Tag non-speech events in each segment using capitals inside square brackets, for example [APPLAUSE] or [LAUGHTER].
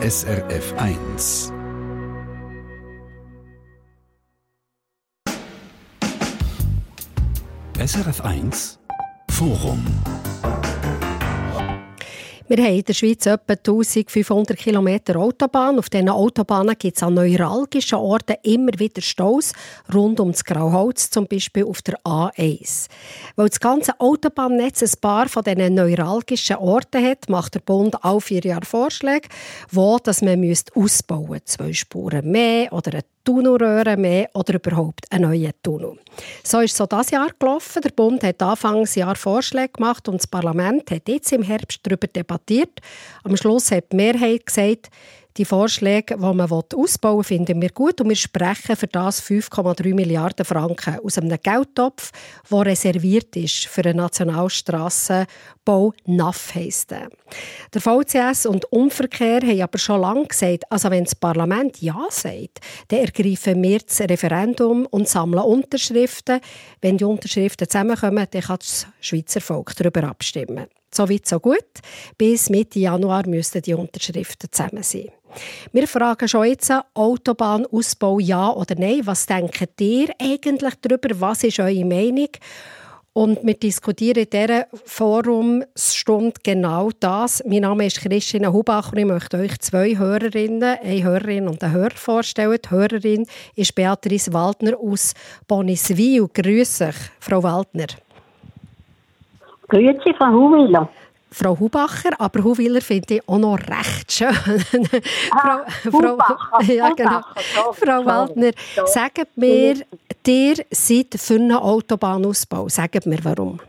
SRF 1. SRF 1 Forum wir haben in der Schweiz etwa 1500 Kilometer Autobahn. Auf diesen Autobahnen gibt es an neuralgischen Orten immer wieder Staus, rund um das Grauholz, zum Beispiel auf der A1. Weil das ganze Autobahnnetz ein paar von diesen neuralgischen Orten hat, macht der Bund alle vier Jahre Vorschläge, wo dass man ausbauen müsste. Zwei Spuren mehr oder eine Tunnelröhre mehr oder überhaupt einen neuen Tunnel. So ist so das Jahr gelaufen. Der Bund hat Anfangsjahr Vorschläge gemacht und das Parlament hat jetzt im Herbst darüber debattiert. Am Schluss hat die Mehrheit gesagt, die Vorschläge, die man ausbauen will, finden wir gut und wir sprechen für das 5,3 Milliarden Franken aus einem Geldtopf, der reserviert ist für einen Nationalstrassenbau NAF heisst der. Der VCS und Umverkehr haben aber schon lange gesagt, also wenn das Parlament Ja sagt, dann ergreifen wir das Referendum und sammeln Unterschriften. Wenn die Unterschriften zusammenkommen, dann kann das Schweizer Volk darüber abstimmen. So weit, so gut. Bis Mitte Januar müssten die Unterschriften zusammen sein. Wir fragen schon jetzt, Autobahnausbau ja oder nein. Was denkt ihr eigentlich darüber? Was ist eure Meinung? Und wir diskutieren in dieser Forumstunde genau das. Mein Name ist Christine Hubacher und ich möchte euch zwei Hörerinnen, eine Hörerin und einen Hörer vorstellen. Die Hörerin ist Beatrice Waldner aus Boniswil. Grüß euch, Frau Waldner. Grüezi, Frau Huwiller. Frau Hubacher, aber Huwiller finde ich auch noch recht schön. Ah, Frau, Frau, ja, genau. Frau Waldner, sagt mir, ihr seid für einen Autobahnausbau. Sagt mir, warum.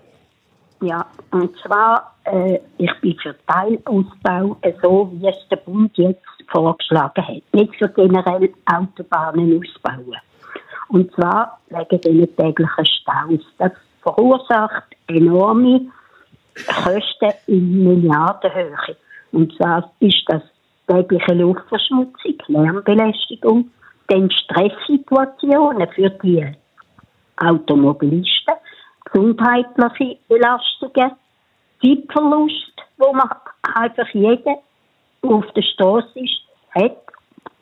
Ja, und zwar, äh, ich bin für Teilausbau, so wie es der Bund jetzt vorgeschlagen hat. Nicht für generell Autobahnen ausbauen. Und zwar wegen den täglichen Staus. Das verursacht enorme Kosten in Milliardenhöhe. Und zwar ist das tägliche Luftverschmutzung, Lärmbelästigung, dann Stresssituationen für die Automobilisten, gesundheitliche Belastungen, Zeitverlust, wo man einfach jeder, der auf der Straße ist, hat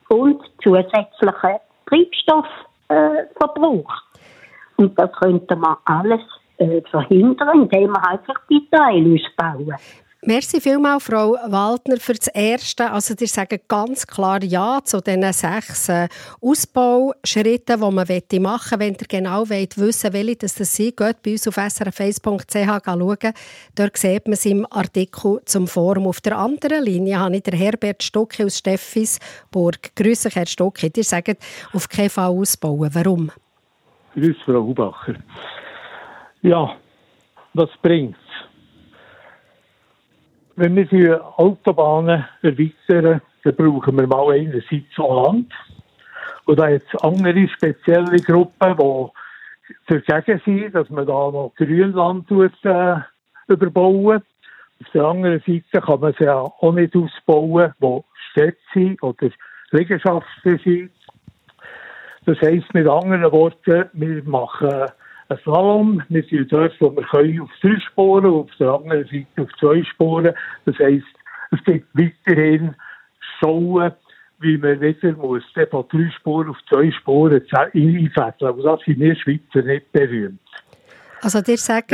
und zusätzlichen Treibstoffverbrauch. Äh, und das könnte man alles äh, verhindern, indem wir einfach die Teile ausbauen. Merci vielmals, Frau Waldner, für das Erste. Also, ihr sagt ganz klar Ja zu diesen sechs äh, Ausbauschritten, die man machen möchte. Wenn ihr genau wollt, wissen welche das sind, geht bei uns auf srf1.ch schauen. Dort sieht man es im Artikel zum Forum. Auf der anderen Linie habe ich den Herbert Stucki aus Steffisburg. Grüße, Herr Stucki. Ihr sagt, auf keinen Fall ausbauen. Warum? Grüß, Frau Hubacher. Ja, was bringt's? Wenn wir die Autobahnen erweitern, dann brauchen wir mal einerseits Land. Und da jetzt andere spezielle Gruppen, die dagegen sind, dass man da noch Grünland tut, äh, überbauen. Auf der anderen Seite kann man es ja auch nicht ausbauen, wo Städte sind oder Liegenschaften sind. Das heisst mit anderen Worten, wir machen ein Slalom. Wir sind dort, wo wir können, auf drei Spuren, auf der anderen Seite auf zwei Spuren. Das heisst, es gibt weiterhin Schauen, wie man wieder muss, von drei Spuren auf zwei Spuren einfädeln. Aber das sind wir Schweizer nicht berühmt. Also ihr sagt,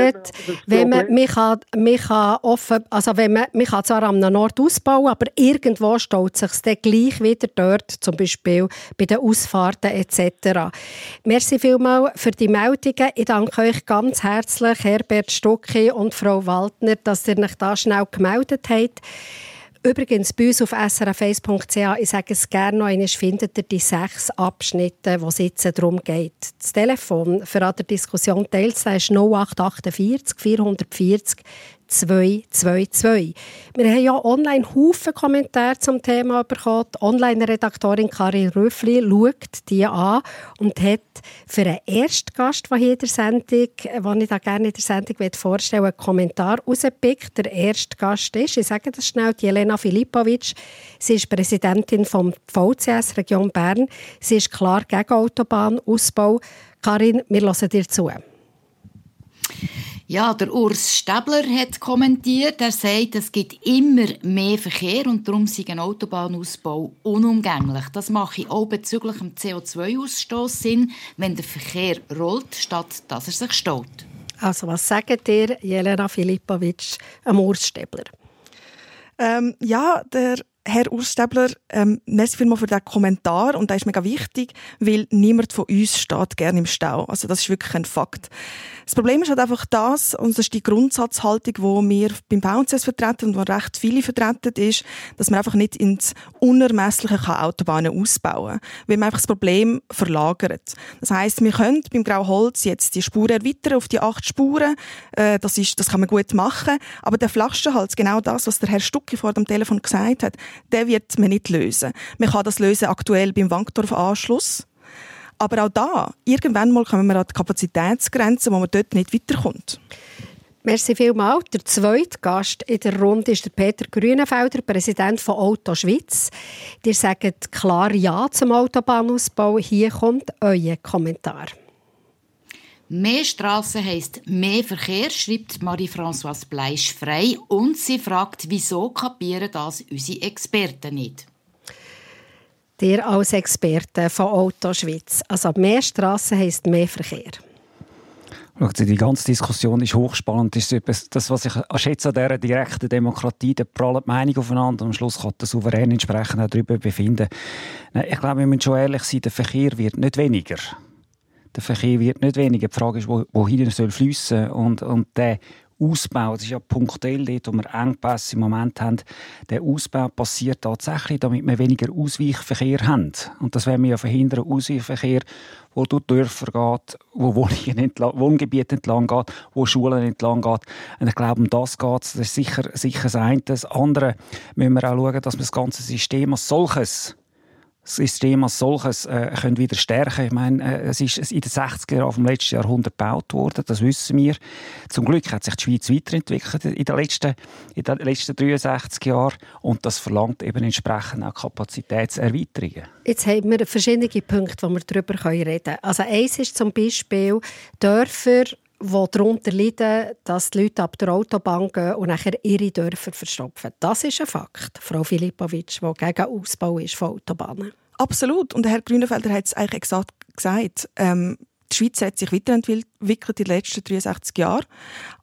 wenn man, man, kann, man kann offen, also wenn man, man kann zwar am Nord ausbauen, aber irgendwo staut sich dann gleich wieder dort, zum Beispiel bei den Ausfahrten etc. Merci vielmals für die Meldungen. Ich danke euch ganz herzlich, Herbert Stucki und Frau Waldner, dass ihr euch da schnell gemeldet habt. Übrigens, bei uns auf srf1.ch, ich sage es gerne noch einmal, findet ihr die sechs Abschnitte, wo es jetzt darum geht. Das Telefon für eine Diskussion teilzunehmen ist 0848 440 222. Wir haben ja online Haufen Kommentare zum Thema bekommen. Online-Redaktorin Karin Röffli schaut die an und hat für einen Erstgast, der hier in der Sendung, den ich da gerne in der Sendung vorstellen einen Kommentar rausgepickt. Der erste Gast ist, ich sage das schnell, die Jelena Filipovic. Sie ist Präsidentin vom VCS Region Bern. Sie ist klar gegen Autobahnausbau. Karin, wir hören dir zu. Ja, der Urs Stäbler hat kommentiert. Er sagt, es gibt immer mehr Verkehr und darum sei ein Autobahnausbau unumgänglich. Das mache auch bezüglich dem CO2-Ausstoß Sinn, wenn der Verkehr rollt, statt dass er sich staut. Also was sagt ihr, Jelena Filipovic, am Urs Stäbler? Ähm, ja, der Herr Urstäbler, ähm, merci vielmals für diesen Kommentar und der ist mega wichtig, weil niemand von uns steht gerne im Stau. Also das ist wirklich ein Fakt. Das Problem ist halt einfach das, und das ist die Grundsatzhaltung, die wir beim VNCS vertreten und die recht viele vertreten, ist, dass man einfach nicht ins Unermessliche Autobahnen ausbauen kann, weil man einfach das Problem verlagert. Das heißt, wir können beim Grauholz jetzt die Spuren erweitern auf die acht Spuren, äh, das, ist, das kann man gut machen, aber der Flaschenhals, genau das, was der Herr Stucki vor dem Telefon gesagt hat, den wird man nicht lösen. Man kann das lösen aktuell beim Wankdorf-Anschluss, aber auch da, irgendwann mal kommen wir an die Kapazitätsgrenze, wo man dort nicht weiterkommt. Merci vielmals. Der zweite Gast in der Runde ist der Peter Grünenfelder, Präsident von Auto Schweiz. Ihr sagt klar Ja zum Autobahnausbau. Hier kommt euer Kommentar. Mehr Straßen heisst mehr Verkehr, schreibt Marie-Françoise Bleisch frei. Und sie fragt, wieso kapieren das unsere Experten nicht? Dir als Experte von Auto Schweiz. Also mehr Straßen heisst mehr Verkehr. Die ganze Diskussion ist hochspannend. Das, ist das, was ich schätze an dieser direkten Demokratie, da prallen die Meinung aufeinander und am Schluss kann der Souverän entsprechend darüber befinden. Ich glaube, wir müssen schon ehrlich sein, der Verkehr wird nicht weniger. Der Verkehr wird nicht weniger. Die Frage ist, wohin er soll fließen und, und der Ausbau, das ist ja punktuell dort, wo wir Engpässe im Moment haben, der Ausbau passiert tatsächlich, damit wir weniger Ausweichverkehr haben. Und das werden wir ja verhindern, Ausweichverkehr, wo durch Dörfer geht, wo Wohnungen entlang, Wohngebiete entlang geht, wo Schulen entlang geht. Und ich glaube, um das geht es. Das ist sicher, sicher das eine. Das andere müssen wir auch schauen, dass wir das ganze System als solches System als solches äh, können wieder stärken. Ich meine, äh, es ist in den 60er Jahren vom letzten Jahrhundert gebaut worden, das wissen wir. Zum Glück hat sich die Schweiz weiterentwickelt in den letzten, in den letzten 63 Jahren und das verlangt eben entsprechend auch Kapazitätserweiterungen. Jetzt haben wir verschiedene Punkte, wo wir darüber reden können. Also eins ist zum Beispiel Dörfer, die darunter leiden, dass die Leute ab der Autobahn gehen und nachher ihre Dörfer verstopfen. Das ist ein Fakt, Frau Filipovic, der gegen Ausbau ist von Autobahnen. Absolut. Und Herr Grünenfelder hat es eigentlich exakt gesagt. Ähm, die Schweiz hat sich weiterentwickelt in den letzten 63 Jahren,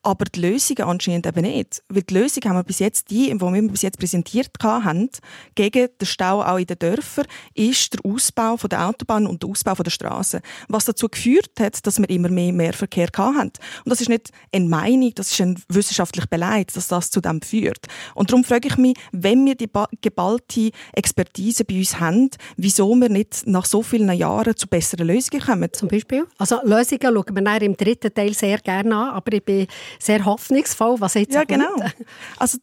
aber die Lösungen anscheinend eben nicht. Weil die Lösung haben wir bis jetzt, die, die wir bis jetzt präsentiert haben, gegen den Stau auch in den Dörfern, ist der Ausbau der Autobahn und der Ausbau der Straßen. Was dazu geführt hat, dass wir immer mehr, mehr Verkehr haben. Und das ist nicht eine Meinung, das ist ein wissenschaftlich Beleg, dass das zu dem führt. Und darum frage ich mich, wenn wir die geballte Expertise bei uns haben, wieso wir nicht nach so vielen Jahren zu besseren Lösungen kommen. Zum Beispiel? Also Lösungen schauen wir im dritten Teil sehr gerne an, aber ich bin sehr hoffnungsvoll, was jetzt Ja, genau. Also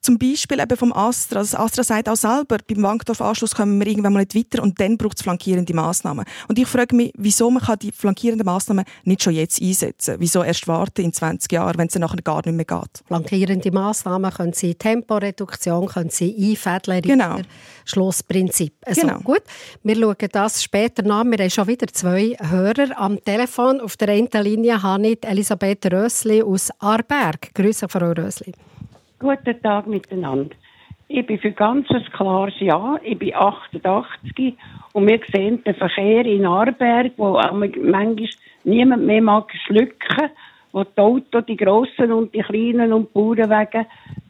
zum Beispiel eben vom Astra. Das Astra sagt auch selber, beim Wankdorf-Anschluss kommen wir irgendwann mal nicht weiter und dann braucht es flankierende Massnahmen. Und ich frage mich, wieso man kann die flankierenden Massnahmen nicht schon jetzt einsetzen Wieso erst warten in 20 Jahren, wenn es dann nachher gar nicht mehr geht? Flankierende Massnahmen können sie Temporeduktion, können sie einfädeln, genau. Schlussprinzip. Also genau. gut, wir schauen das später nach. Wir haben schon wieder zwei Hörer am Telefon. Auf der einen Linie habe ich Elisabeth Rösli aus Arberg. Grüße, Frau Rösli. Guten Tag miteinander. Ich bin für ganz ein klares Ja. Ich bin 88 und wir sehen den Verkehr in Arberg, wo manchmal niemand mehr mag schlucken, wo die Autos, die grossen und die kleinen und die Bauernwege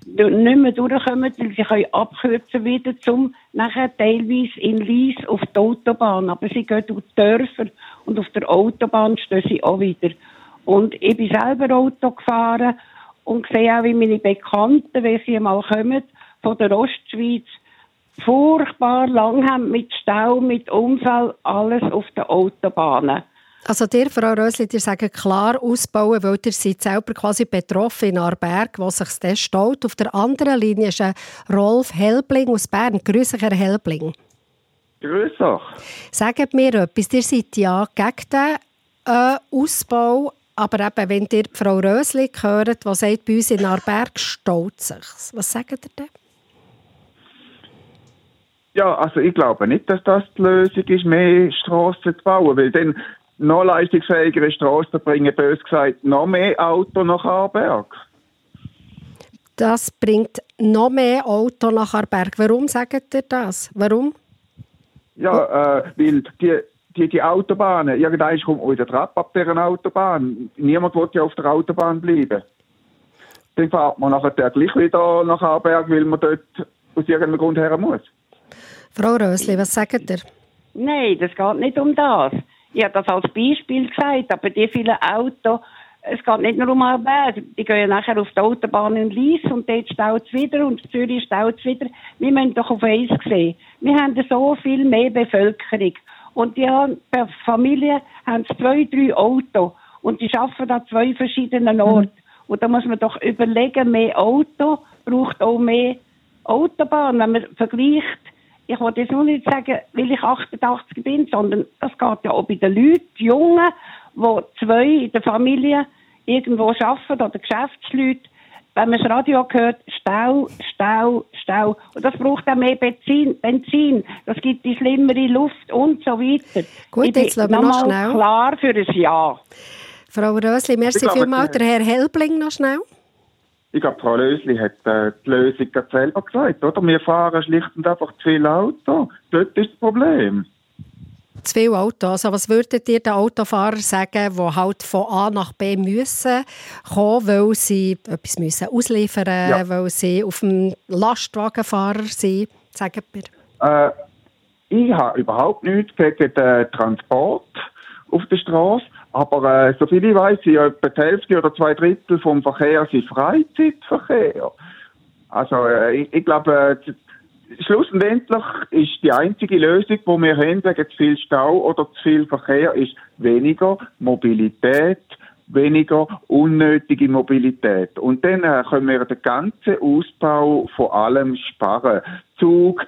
nicht mehr durchkommen, weil sie können abkürzen wieder zum nachher teilweise in Lies auf die Autobahn. Aber sie gehen durch die Dörfer und auf der Autobahn stehen sie auch wieder. Und ich bin selber Auto gefahren und sehe auch, wie meine Bekannten, wenn sie mal kommen, von der Ostschweiz, furchtbar lang haben mit Stau, mit Unfall, alles auf den Autobahnen. Also dir, Frau Rösli, ihr sagt klar ausbauen, weil ihr seid selber quasi betroffen in Arberg, wo sich das staut. Auf der anderen Linie ist ein Rolf Helbling aus Bern. Grüß Herr Helbling. Grüß euch. Sagt mir etwas, ihr seid ja gegen den äh, Ausbau aber eben, wenn ihr Frau Rösli hört, die sagt, bei uns in Arberg staut sich. Was sagt ihr denn? Ja, also ich glaube nicht, dass das die Lösung ist, mehr Straßen zu bauen, weil dann noch leistungsfähigere Straßen bringen, bös gesagt, noch mehr Auto nach Arberg. Das bringt noch mehr Auto nach Arberg. Warum sagt ihr das? Warum? Ja, äh, weil die, die, die Autobahnen, irgendwann kommt auch wieder Trab ab dieser Autobahn. Niemand will ja auf der Autobahn bleiben. Dann fährt man nachher gleich wieder nach Arberg, weil man dort aus irgendeinem Grund her muss. Frau Rösli, was sagt ihr? Nein, das geht nicht um das. Ich habe das als Beispiel gesagt, aber die vielen Autos, es geht nicht nur um Arbeit. Die gehen nachher auf die Autobahn in Lies und dort staut es wieder und Zürich staut es wieder. Wir müssen doch auf eins sehen. Wir haben so viel mehr Bevölkerung. Und die haben, per Familie haben zwei, drei Autos. Und die arbeiten an zwei verschiedenen Orten. Und da muss man doch überlegen, mehr Auto braucht auch mehr Autobahn. Wenn man vergleicht, ich wollte jetzt nur nicht sagen, weil ich 88 bin, sondern das geht ja auch bei den Leuten, Jungen, die zwei in der Familie irgendwo arbeiten oder Geschäftsleute, wenn man das Radio hört, Stau, Stau, Stau. Und das braucht auch mehr Benzin, Benzin. Das gibt die schlimmere Luft und so weiter. Gut, jetzt lassen wir noch nochmal schnell. klar für ein Ja. Frau Rösli, merci glaube, vielmals. Der Herr Helbling noch schnell. Ich glaube, Frau Lösli hat äh, die Lösung gerade selber gesagt, oder? Wir fahren schlicht und einfach zu viel Auto. Dort ist das Problem. Zu viele Autos. Also was würdet ihr den Autofahrern sagen, die halt von A nach B müssen kommen, weil sie etwas müssen ausliefern müssen, Ja. weil sie auf dem Lastwagenfahrer sind? Sagen wir. Äh, ich habe überhaupt nichts gegen den Transport auf der Straße, aber äh, soviel ich weiß, sind etwa die Hälfte oder zwei Drittel vom Verkehr sind Freizeitverkehr. Also äh, ich, ich glaube, äh, schlussendlich ist die einzige Lösung, die wir haben gegen zu viel Stau oder zu viel Verkehr, ist weniger Mobilität, weniger unnötige Mobilität. Und dann äh, können wir den ganzen Ausbau von allem sparen. Zug,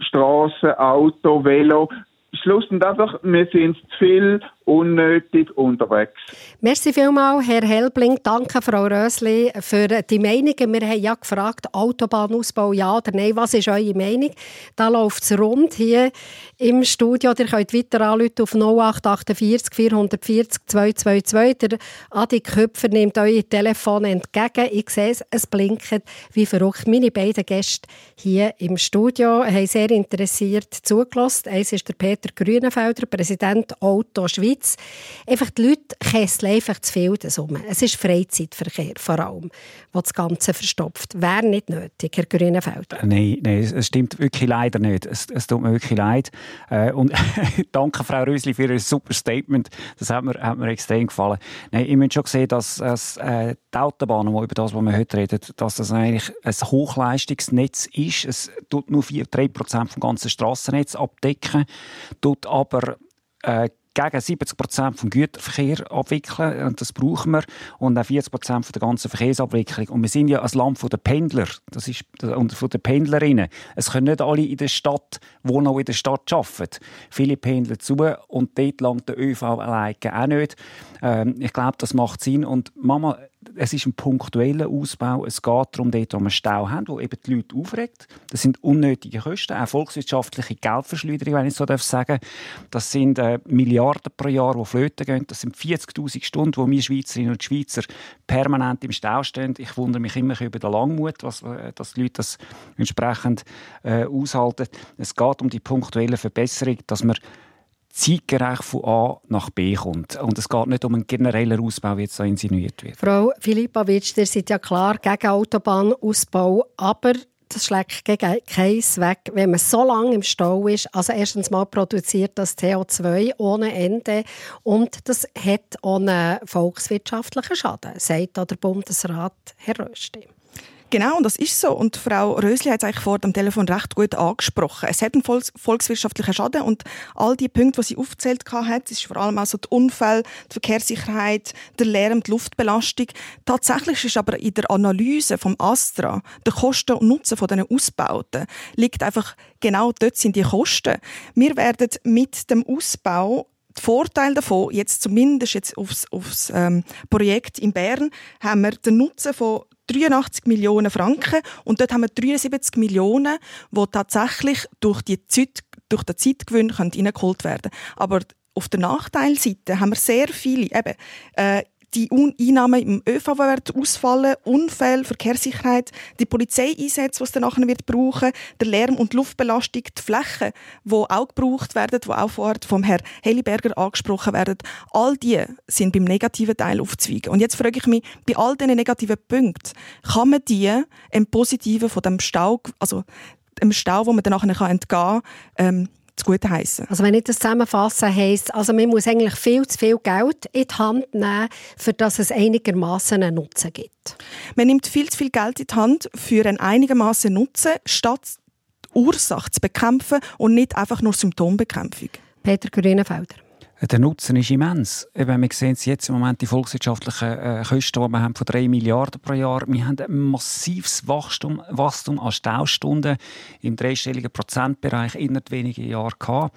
Straße, Auto, Velo. Schlussendlich wir sind zu viel unnötig unterwegs. Merci vielmals, Herr Helbling. Danke, Frau Rösli, für die Meinungen. Wir haben ja gefragt, Autobahnausbau ja oder nein. Was ist eure Meinung? Da läuft es rund hier im Studio. Ihr könnt weiter anrufen auf 0848 440 222. Der Adi Köpfer nimmt euer Telefon entgegen. Ich sehe es, es blinkt wie verrückt. Meine beiden Gäste hier im Studio haben sehr interessiert zugelassen. Eins ist der Peter Grünenfelder, Präsident Auto Schweiz. Einfach die Leute kesseln einfach zu viel um. Es ist Freizeitverkehr vor allem, was das Ganze verstopft. Wäre nicht nötig, Herr Grünenfelder. Nein, nein, es stimmt wirklich leider nicht. Es, es tut mir wirklich leid. Äh, und [LAUGHS] danke, Frau Rösli, für Ihr super Statement. Das hat mir, hat mir extrem gefallen. Nein, ich muss schon sehen, dass, dass äh, die Autobahnen, über das, was wir heute reden, dass das eigentlich ein Hochleistungsnetz ist. Es tut nur 4-3% vom ganzen Strassennetz abdecken, tut aber äh, gegen 70 Prozent vom Güterverkehr abwickeln. Und das brauchen wir. Und auch 40 Prozent von der ganzen Verkehrsabwicklung. Und wir sind ja ein Land der Pendler. Das ist, und von den Pendlerinnen. Es können nicht alle in der Stadt, wohnen auch in der Stadt arbeiten. Viele pendeln zu und dort langt der ÖV alleine auch nicht. Ähm, ich glaube, das macht Sinn. Und Mama, es ist ein punktueller Ausbau. Es geht darum, dort, wo wir Stau haben, wo eben die Leute aufregt. Das sind unnötige Kosten, auch volkswirtschaftliche Geldverschleuderung, wenn ich so darf sagen. Das sind äh, Milliarden pro Jahr, die flöten gehen. Das sind 40'000 Stunden, wo wir Schweizerinnen und Schweizer permanent im Stau stehen. Ich wundere mich immer über den Langmut, was, äh, dass die Leute das entsprechend äh, aushalten. Es geht um die punktuelle Verbesserung, dass man zeitgerecht von A nach B kommt. Und es geht nicht um einen generellen Ausbau, wie jetzt so insinuiert wird. Frau Filipowitsch, ihr seid ja klar gegen Autobahnausbau, aber das schlägt gegen keins weg, wenn man so lange im Stau ist. Also erstens mal produziert das CO2 ohne Ende und das hat einen volkswirtschaftlichen Schaden, sagt der Bundesrat Herr Rösti. Genau, und das ist so. Und Frau Rösli hat es eigentlich vor dem Telefon recht gut angesprochen. Es hat einen volks volkswirtschaftlichen Schaden und all die Punkte, die sie aufgezählt hat, ist vor allem also die Unfälle, die Verkehrssicherheit, der Lärm, die Luftbelastung. Tatsächlich ist aber in der Analyse vom Astra der Kosten und Nutzen von diesen Ausbauten liegt einfach genau dort sind die Kosten. Wir werden mit dem Ausbau der Vorteil davon, jetzt zumindest jetzt aufs, aufs ähm, Projekt in Bern, haben wir den Nutzen von 83 Millionen Franken und dort haben wir 73 Millionen, die tatsächlich durch, die Zeit, durch den Zeitgewinn reingeholt werden können. Aber auf der Nachteilseite haben wir sehr viele, eben, äh, die Einnahmen im ÖV werden ausfallen, Unfälle, Verkehrssicherheit, die Polizeieinsätze, die es dann nachher wird brauchen, der Lärm und Luftbelastung, die Flächen, die auch gebraucht werden, die auch vorher vom Herrn Heliberger angesprochen werden, all die sind beim negativen Teil aufzweigen. Und jetzt frage ich mich, bei all diesen negativen Punkten, kann man die im Positiven von dem Stau, also dem Stau, wo man dann nachher entgehen kann, ähm, zu gut heißen. Also wenn ich das zusammenfasse, heisst also man muss eigentlich viel zu viel Geld in die Hand nehmen, für dass es einigermaßen einen Nutzen gibt. Man nimmt viel zu viel Geld in die Hand für einen einigermaßen Nutzen, statt die Ursache zu bekämpfen und nicht einfach nur Symptombekämpfung. Peter Grünenfelder. Der Nutzen ist immens. Eben, wir sehen jetzt im Moment die volkswirtschaftlichen äh, Kosten, die wir haben von 3 Milliarden pro Jahr. Wir haben ein massives Wachstum, Wachstum an Staustunden im dreistelligen Prozentbereich innerhalb weniger Jahre gehabt.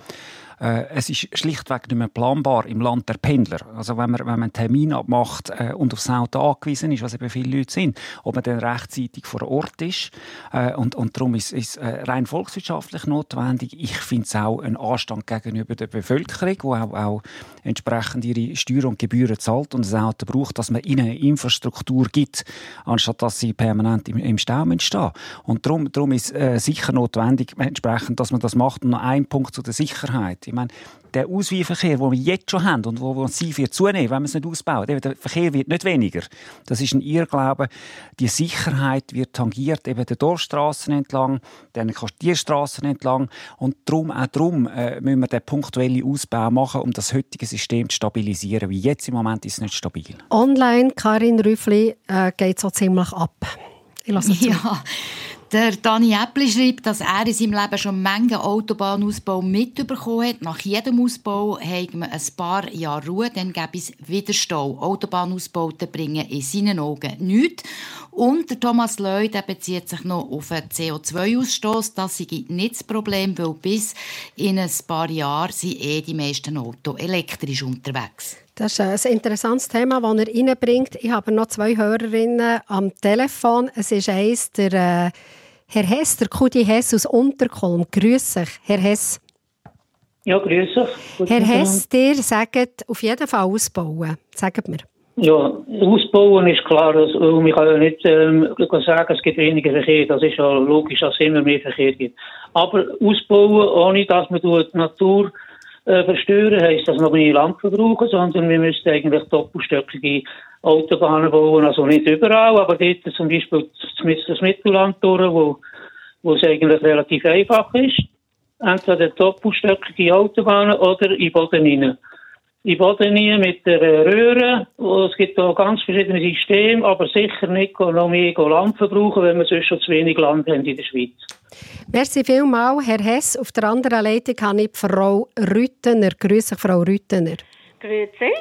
Äh, es ist schlichtweg nicht mehr planbar im Land der Pendler. Also wenn man, wenn man einen Termin abmacht äh, und aufs Auto angewiesen ist, was eben viele Leute sind, ob man dann rechtzeitig vor Ort ist. Äh, und, und darum ist es äh, rein volkswirtschaftlich notwendig. Ich finde es auch ein Anstand gegenüber der Bevölkerung, die auch, auch entsprechend ihre Steuern und Gebühren zahlt und das Auto braucht, dass man ihnen eine Infrastruktur gibt, anstatt dass sie permanent im, im Stau stehen. Und darum, darum ist äh, sicher notwendig, entsprechend, dass man das macht. Und noch ein Punkt zu der Sicherheit. Ich meine, der Ausweichverkehr, den wir jetzt schon haben und wo massiv wird zunehmen, wenn wir es nicht ausbauen, der Verkehr wird nicht weniger. Das ist ein Irrglaube. Die Sicherheit wird tangiert, eben der Dorfstraßen entlang, dann die Straßen entlang und darum, auch darum äh, müssen wir den punktuellen Ausbau machen, um das heutige System zu stabilisieren. Wie jetzt im Moment ist es nicht stabil. Online, Karin Rüffli, äh, geht so ziemlich ab. Ich lasse ja. Der Dani Äppli schreibt, dass er in seinem Leben schon Mengen Autobahnausbau mitbekommen hat. Nach jedem Ausbau hat man ein paar Jahre Ruhe, dann gäbe es wieder Stau. Autobahnausbauten bringen in seinen Augen nichts. Und der Thomas Leu der bezieht sich noch auf einen CO2-Ausstoß. Das ist nicht das Problem, weil bis in ein paar Jahren sind eh die meisten Autos elektrisch unterwegs. Das ist ein interessantes Thema, das er reinbringt. Ich habe noch zwei Hörerinnen am Telefon. Es ist eins, der äh Herr Hess, der Kudi Hess aus Unterkolm. Grüß dich, Herr Hess. Ja, grüß dich. Herr Hess, dir sagt auf jeden Fall ausbauen. Sagt mir. Ja, ausbauen ist klar. Also, man kann ja nicht ähm, sagen, es gibt weniger Verkehr. Das ist ja logisch, dass es immer mehr Verkehr gibt. Aber ausbauen, ohne dass man die Natur äh, verstören, heisst das noch mehr Land verbrauchen, sondern wir müssten eigentlich doppelstöckige Autobahnen bauen, also nicht überall, aber dort zum Beispiel das Mittelland durch, wo, wo es eigentlich relativ einfach ist. Entweder doppelstöckige Autobahnen oder in Boden rein. In Boden rein mit der Röhre. Es gibt da ganz verschiedene Systeme, aber sicher nicht noch mehr Land verbrauchen, wenn wir sonst schon zu wenig Land haben in der Schweiz. Merci vielmals, Herr Hess. Auf der anderen Leitung habe ich Frau Rüttener. Grüße, Frau Rüttener. Grüezi.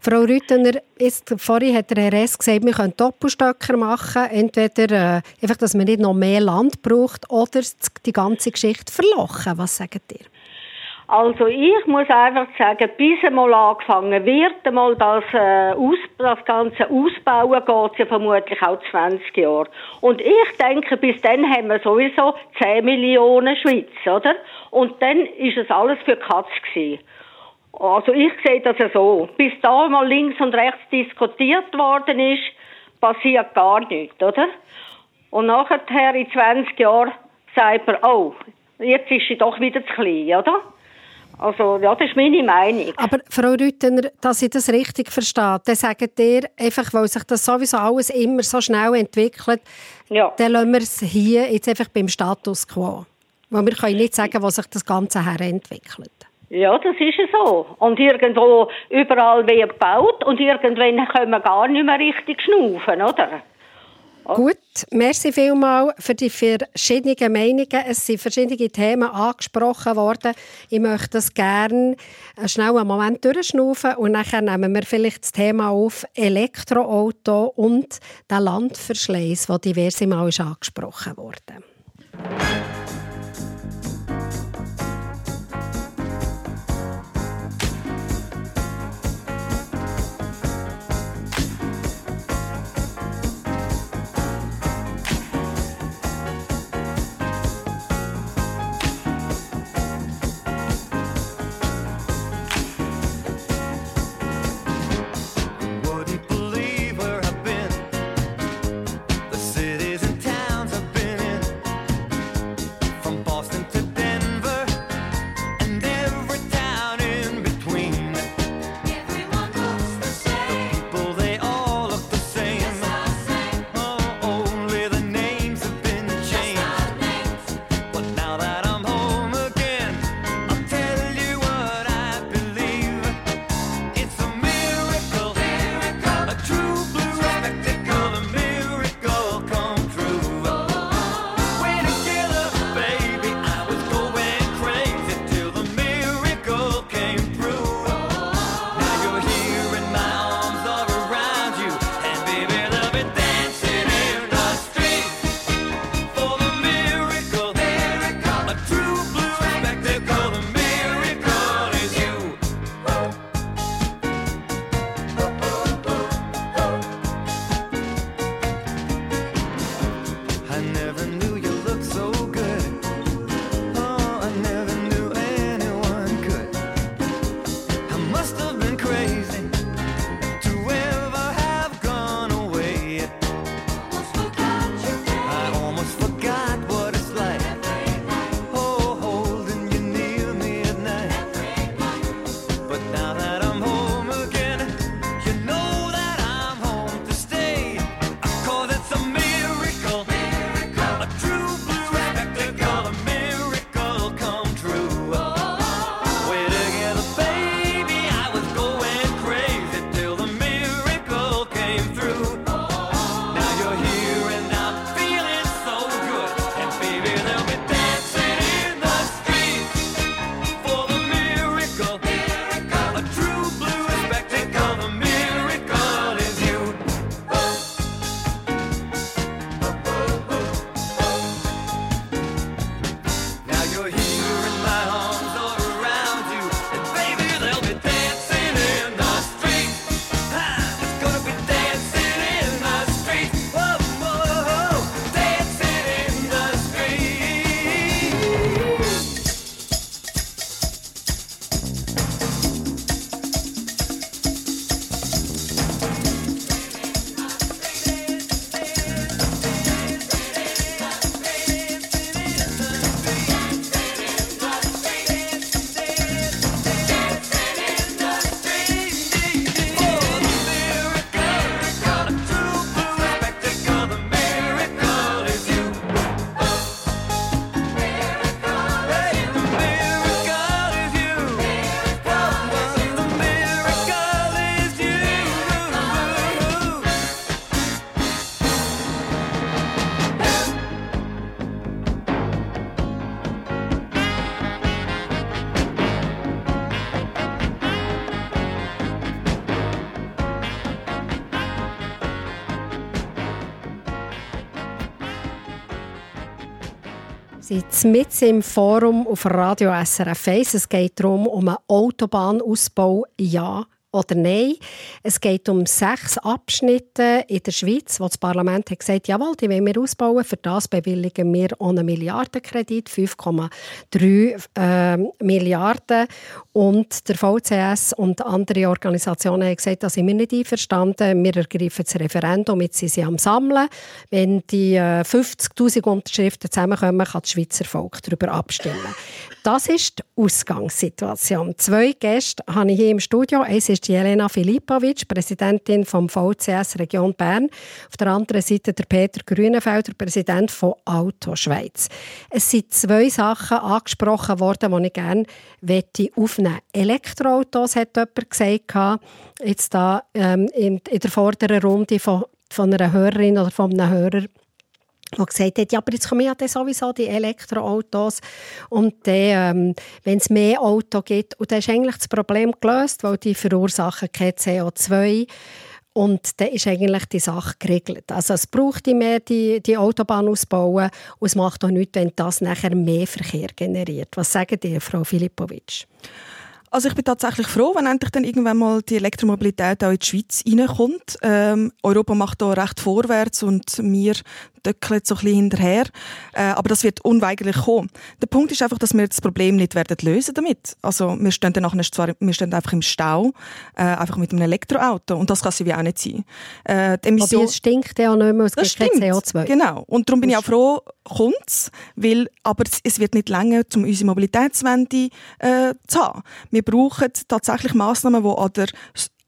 Frau Rüttener, ist, vorhin hat der Herr Hess gesagt, wir können Doppelstöcker machen. Entweder äh, einfach, dass man nicht noch mehr Land braucht oder die ganze Geschichte verlochen. Was sagt ihr? Also ich muss einfach sagen, bis einmal angefangen wird, einmal das, äh, aus, das ganze Ausbauen geht ja vermutlich auch 20 Jahre. Und ich denke, bis dann haben wir sowieso 10 Millionen Schweiz, oder? Und dann ist es alles für Katz gewesen. Also ich sehe das ja so. Bis da mal links und rechts diskutiert worden ist, passiert gar nichts, oder? Und nachher in 20 Jahren sagt man, oh, jetzt ist sie doch wieder zu klein, oder? Also, ja, das ist meine Meinung. Aber Frau Rüttener, dass ich das richtig verstehe, dann sagt ihr, einfach weil sich das sowieso alles immer so schnell entwickelt, ja. dann lassen wir es hier jetzt einfach beim Status quo. Weil wir können nicht sagen, wo sich das Ganze herentwickelt. Ja, das ist so. Und irgendwo überall wird gebaut und irgendwann können wir gar nicht mehr richtig schnaufen, oder? Gut, merci vielmals für die verschiedenen Meinungen. Es sind verschiedene Themen angesprochen worden. Ich möchte das gerne schnell einen Moment durchschnaufen und nachher nehmen wir vielleicht das Thema auf Elektroauto und den Landverschleiß, der diverse Mal angesprochen wurde. Sind mit im Forum auf Radio SRF 1. Es geht darum, um einen Autobahnausbau, ja oder nein. Es geht um sechs Abschnitte in der Schweiz, wo das Parlament hat gesagt jawohl, die wollen wir ausbauen. Für das bewilligen wir ohne Milliardenkredit, 5,3 äh, Milliarden. Und der VCS und andere Organisationen haben gesagt, da sind wir nicht einverstanden. Wir ergreifen das Referendum, jetzt sind sie am Sammeln. Wenn die äh, 50'000 Unterschriften zusammenkommen, kann das Schweizer Volk darüber abstimmen. Das ist die Ausgangssituation. Zwei Gäste habe ich hier im Studio. Eins ist Jelena Filipovic, Präsidentin vom VCS Region Bern. Auf der anderen Seite der Peter Grünenfelder, Präsident von Auto Schweiz. Es sind zwei Sachen angesprochen worden, die ich gerne aufnehmen möchte. Elektroautos, hat jemand gesagt, jetzt da ähm, in, in der vorderen Runde von, von einer Hörerin oder von einem Hörer der gesagt hat, ja, aber jetzt kommen ja sowieso die Elektroautos und ähm, wenn es mehr Autos gibt, und dann ist eigentlich das Problem gelöst, weil die verursachen kein CO2 und dann ist eigentlich die Sache geregelt. Also es braucht mehr, die, die Autobahn ausbauen und es macht auch nichts, wenn das nachher mehr Verkehr generiert. Was sagen die, Frau Filipovic? Also ich bin tatsächlich froh, wenn endlich dann irgendwann mal die Elektromobilität auch in die Schweiz reinkommt. Ähm, Europa macht da recht vorwärts und wir döckeln so ein bisschen hinterher. Äh, aber das wird unweigerlich kommen. Der Punkt ist einfach, dass wir das Problem nicht werden lösen damit. Also wir stehen dann nachher zwar, wir stehen einfach im Stau, äh, einfach mit einem Elektroauto und das kann sie wie auch nicht sein. Äh, die Emission, aber es stinkt ja auch nicht mehr, es gibt kein CO2. Genau. Und darum bin ich auch froh, kommt's, weil, aber es wird nicht länger, um unsere Mobilitätswende äh, zu haben. Wir brauchen tatsächlich Massnahmen, die an der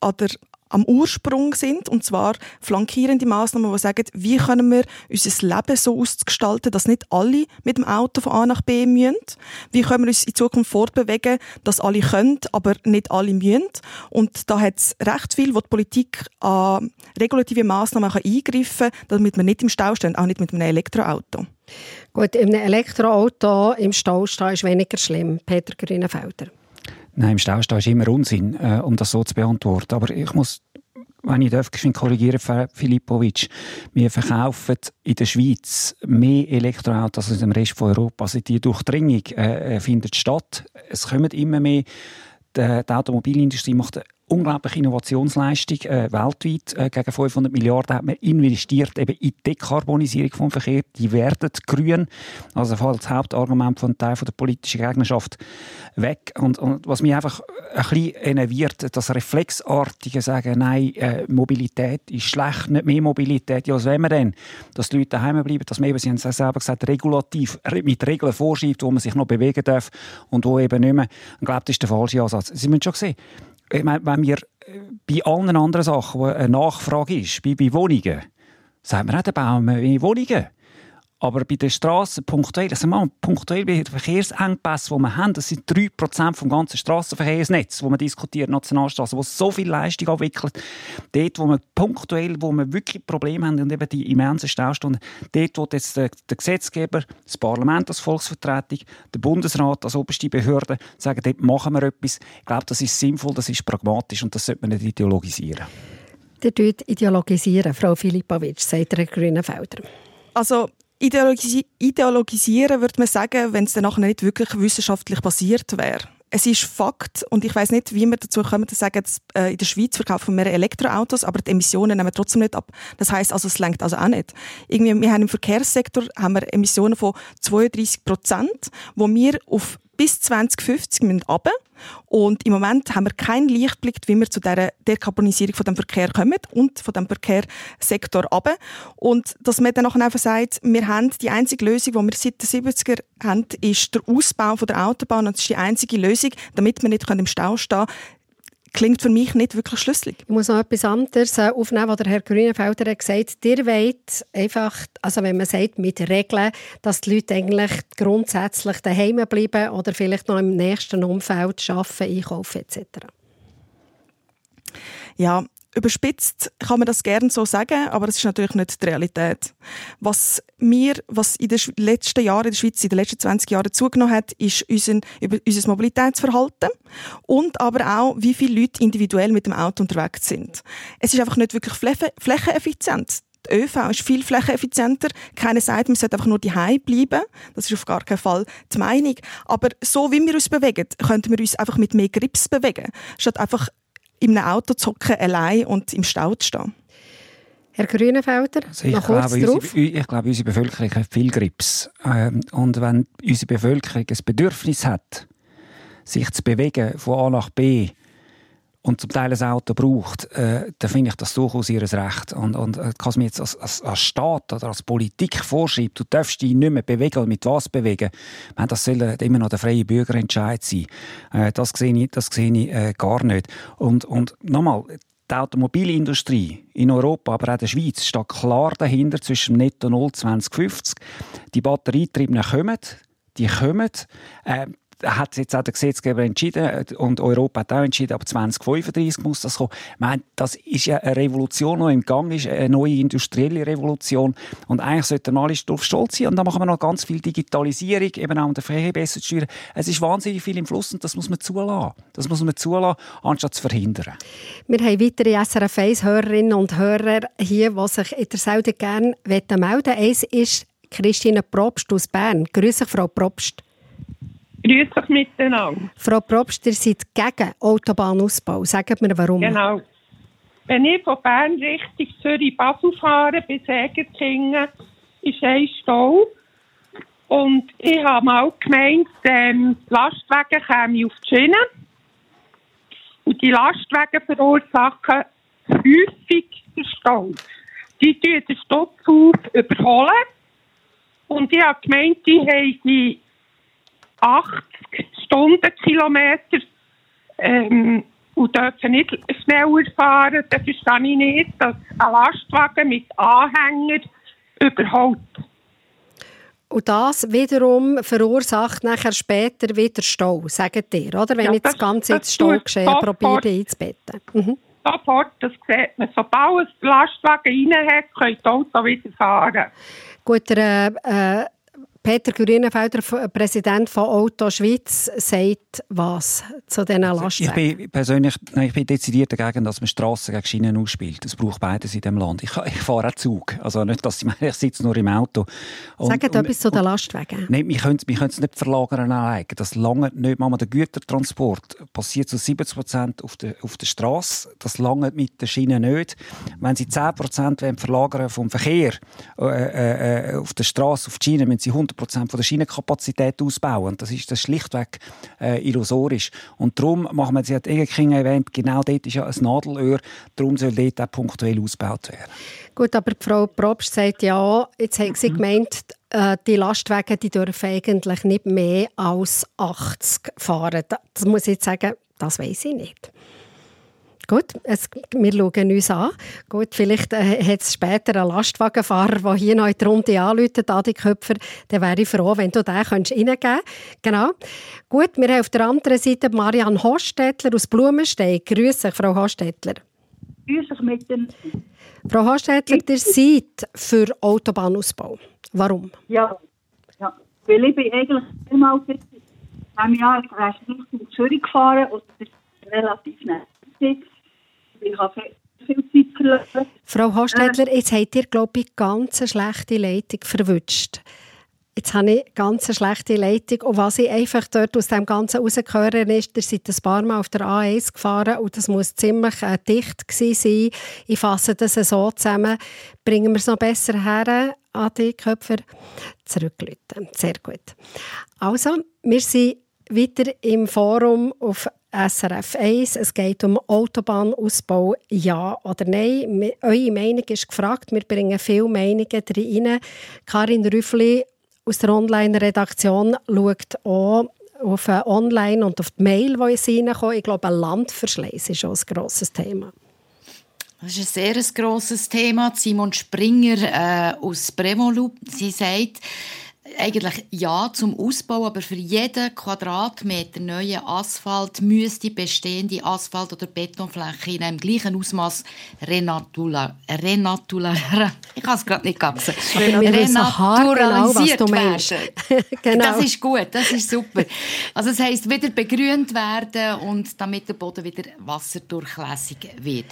an der am Ursprung sind, und zwar flankierende Maßnahmen, die sagen, wie können wir unser Leben so ausgestalten, dass nicht alle mit dem Auto von A nach B müssen. Wie können wir uns in Zukunft fortbewegen, dass alle können, aber nicht alle müssen. Und da hat es recht viel, wo die Politik an regulative Maßnahmen eingreifen kann, damit wir nicht im Stau stehen, auch nicht mit einem Elektroauto. Gut, in einem Elektroauto im Stau stehen ist weniger schlimm. Peter Grünenfelder. Nein, im Stau ist immer Unsinn, äh, um das so zu beantworten. Aber ich muss wenn ich darf, korrigieren, Filipovic, wir verkaufen in der Schweiz mehr Elektroautos als im Rest von Europa. Also die Durchdringung äh, äh, findet statt. Es kommen immer mehr. Die, die Automobilindustrie macht unglaubliche Innovationsleistung äh, weltweit. Äh, gegen 500 Milliarden hat man investiert eben in die Dekarbonisierung vom Verkehr. Die werden grün. Also fällt das Hauptargument von Teil von der politischen Gegnerschaft weg. Und, und was mich einfach ein bisschen enerviert, das reflexartige Sagen, nein, äh, Mobilität ist schlecht, nicht mehr Mobilität. Ja, was wollen wir denn? Dass die Leute daheim bleiben, dass man eben, Sie haben es selber gesagt, regulativ, mit Regeln vorschreibt, wo man sich noch bewegen darf und wo eben nicht mehr. Ich glaube, das ist der falsche Ansatz. Sie müssen schon sehen, ich meine, wenn wir äh, bei allen anderen Sachen, wo eine Nachfrage ist, bei, bei Wohnungen, sagen wir auch, dann bauen wir Wohnungen. Aber bei den Strassen punktuell, also mal, punktuell bei den Verkehrsengpässen, die wir haben, das sind 3% vom ganzen Strassenverkehrsnetz, wo man diskutiert, Nationalstraßen, wo so viel Leistung abwickelt. Dort, wo wir punktuell, wo wir wirklich Probleme haben und eben die immensen Staustunden, dort, wo jetzt der, der Gesetzgeber, das Parlament als Volksvertretung, der Bundesrat als oberste Behörde sagen, dort machen wir etwas. Ich glaube, das ist sinnvoll, das ist pragmatisch und das sollte man nicht ideologisieren. Der ideologisieren, Frau Filipovic, sagt der Grünenfelder. Also ideologisi ideologisieren würde man sagen, wenn es dann nachher nicht wirklich wissenschaftlich basiert wäre. Es ist Fakt und ich weiß nicht, wie wir dazu kommen, zu sagen, dass, äh, in der Schweiz verkaufen wir Elektroautos, aber die Emissionen nehmen trotzdem nicht ab. Das heißt also, es lenkt also auch nicht. Irgendwie, wir haben im Verkehrssektor haben wir Emissionen von 32 Prozent, wo wir auf bis 2050 müssen runter. Und im Moment haben wir keinen Lichtblick, wie wir zu dieser Dekarbonisierung von dem Verkehr kommen und von dem Verkehrssektor runter. Und dass man dann einfach sagt, wir haben die einzige Lösung, die wir seit den 70er haben, ist der Ausbau von der Autobahn. Und das ist die einzige Lösung, damit wir nicht im Stau stehen können klingt für mich nicht wirklich schlüssig. Ich muss noch etwas anderes äh, aufnehmen, was der Herr Grünenfelder hat gesagt. Ihr wollt einfach, also wenn man sagt, mit Regeln, dass die Leute eigentlich grundsätzlich daheim bleiben oder vielleicht noch im nächsten Umfeld arbeiten, einkaufen etc. Ja, Überspitzt kann man das gerne so sagen, aber das ist natürlich nicht die Realität. Was mir, was in den letzten Jahren in der Schweiz, in den letzten 20 Jahren zugenommen hat, ist unser, unser Mobilitätsverhalten und aber auch, wie viele Leute individuell mit dem Auto unterwegs sind. Es ist einfach nicht wirklich flächeneffizient. Die ÖV ist viel flächeneffizienter. Keiner sagt, man sollte einfach nur daheim bleiben. Das ist auf gar keinen Fall die Meinung. Aber so wie wir uns bewegen, könnten wir uns einfach mit mehr Grips bewegen. Statt einfach in einem Auto zu hocken, allein und im Stau zu stehen. Herr Grünenfelder, also ich noch kurz glaube, drauf. Unsere, ich glaube, unsere Bevölkerung hat viel Grips. Ähm, und wenn unsere Bevölkerung ein Bedürfnis hat, sich zu bewegen von A nach B, und zum Teil ein Auto braucht, äh, dann finde ich das durchaus ihr Recht. Und, und äh, kann es mir jetzt als, als, als, Staat oder als Politik vorschreiben, du darfst dich nicht mehr bewegen oder mit was bewegen, meine, das soll immer noch der freie Bürgerentscheid sein. Äh, das sehe ich, das sehe ich äh, gar nicht. Und, und nochmal, die Automobilindustrie in Europa, aber auch der Schweiz, steht klar dahinter zwischen Netto 0 2050. Die Batterietriebenen kommen, die kommen. Äh, hat jetzt auch der Gesetzgeber entschieden und Europa hat auch entschieden, ab 2035 muss das kommen. Ich meine, das ist ja eine Revolution, die im Gang ist, eine neue industrielle Revolution und eigentlich sollten alle darauf stolz sein und dann machen wir noch ganz viel Digitalisierung, eben auch um den Verkehr besser zu steuern. Es ist wahnsinnig viel im Fluss und das muss man zulassen. Das muss man zulassen, anstatt zu verhindern. Wir haben weitere SRF 1 Hörerinnen und Hörer hier, die sich in der Selde gerne melden wollen. Eins ist Christine Probst aus Bern. Grüße Frau Probst. Grüß euch miteinander. Frau Probst, ihr seid gegen Autobahnausbau. Sagt mir warum. Genau. Wenn ich von Bern Richtung Zürich-Basel fahre, bis Egerkingen, ist ein Stau. Und ich habe mal gemeint, ähm, die Lastwagen kämen auf die Schiene. Und die Lastwagen verursachen häufig den Stau. Die tun den Stadthof überholen. Und ich habe gemeint, die haben die 80 Stundenkilometer ähm, und dürfen nicht schneller fahren, dann verstehe ich nicht, dass ein Lastwagen mit Anhänger überholt. Und das wiederum verursacht nachher später wieder Stau, sagt ihr, oder? Wenn Ja, ich das, das- Ganze das ins Stau tut geschehen sofort. probiere einzubetten. Mhm. Sofort, das sieht man. Sobald ein Lastwagen rein hat, können die Autos wieder fahren. Gut, der äh, Peter Grünenfelder, Präsident von Auto Schweiz, sagt was zu diesen Ich Lastwagen? bin persönlich nein, ich bin dezidiert dagegen, dass man Straßen gegen Schienen ausspielt. Es braucht beides in diesem Land. Ich, ich fahre auch Zug. Also nicht, dass ich, ich sitze nur im Auto. Und- Sagt etwas zu den Lastwagen. Nein, wir können, wir können es nicht verlagern allein. Das lange nicht. Machen wir den Gütertransport passiert zu 70 Prozent auf der, auf der Straße. Das lange mit der Schiene nicht. Wenn Sie 10 Prozent verlagern vom Verkehr äh, äh, auf der Straße auf die Schiene, müssen Sie 100 Prozent von der Schienenkapazität ausbauen. Das ist, das schlichtweg äh, illusorisch. Und darum machen wir, Sie hat Egerking erwähnt, genau dort ist ja ein Nadelöhr. Darum soll dort auch punktuell ausgebaut werden. Gut, aber die Frau Probst sagt ja, jetzt haben Mhm. sie gemeint, äh, die Lastwagen die dürfen eigentlich nicht mehr als 80 fahren. Da- Das muss ich jetzt sagen, das weiß ich nicht. Gut, es, wir schauen uns an. Gut, vielleicht äh, hat es später einen Lastwagenfahrer, der hier noch in die Runde anläutet, Adi Köpfer. Dann wäre ich froh, wenn du den könntest reingeben. Genau. Gut, wir haben auf der anderen Seite Marianne Hostetler aus Blumenstein. Grüße, Frau Hostetler. Grüß euch mit dem. Frau Hostetler, ihr seid für Autobahnausbau. Warum? Ja, ja. Weil ich bin eigentlich einmal seit einem Jahr Richtung Zürich gefahren und das ist relativ nett. Ich habe viel Zeit verlassen. Frau Hostetler, jetzt habt ihr, glaube ich, ganz eine schlechte Leitung verwünscht. Jetzt habe ich ganz eine schlechte Leitung. Und was ich einfach dort aus dem Ganzen rausgehört ist, ihr seid ein paar Mal auf der A1 gefahren und das muss ziemlich äh, dicht gewesen sein. Ich fasse das so zusammen. Bringen wir es noch besser her, Adi Köpfer? Zurücklüten. Sehr gut. Also, wir sind wieder im Forum auf SRF 1. Es geht um Autobahnausbau, ja oder nein. Eure Meinung ist gefragt. Wir bringen viele Meinungen rein. Karin Rüffli aus der Online-Redaktion schaut auch auf Online und auf die Mail, die es reinkommt. Ich glaube, Landverschleiß ist auch ein grosses Thema. Das ist ein sehr grosses Thema. Simon Springer äh, aus Brevolup, sie sagt, eigentlich ja zum Ausbau, aber für jeden Quadratmeter neuen Asphalt müsste bestehende Asphalt- oder Betonfläche in einem gleichen Ausmaß renatular, renatular, [LAUGHS] ich kann es gerade nicht gabsen, [LAUGHS] renaturalisiert [LAUGHS] genau, werden. genau. Das ist gut, das ist super. Also das heisst, wieder begrünt werden und damit der Boden wieder wasserdurchlässig wird.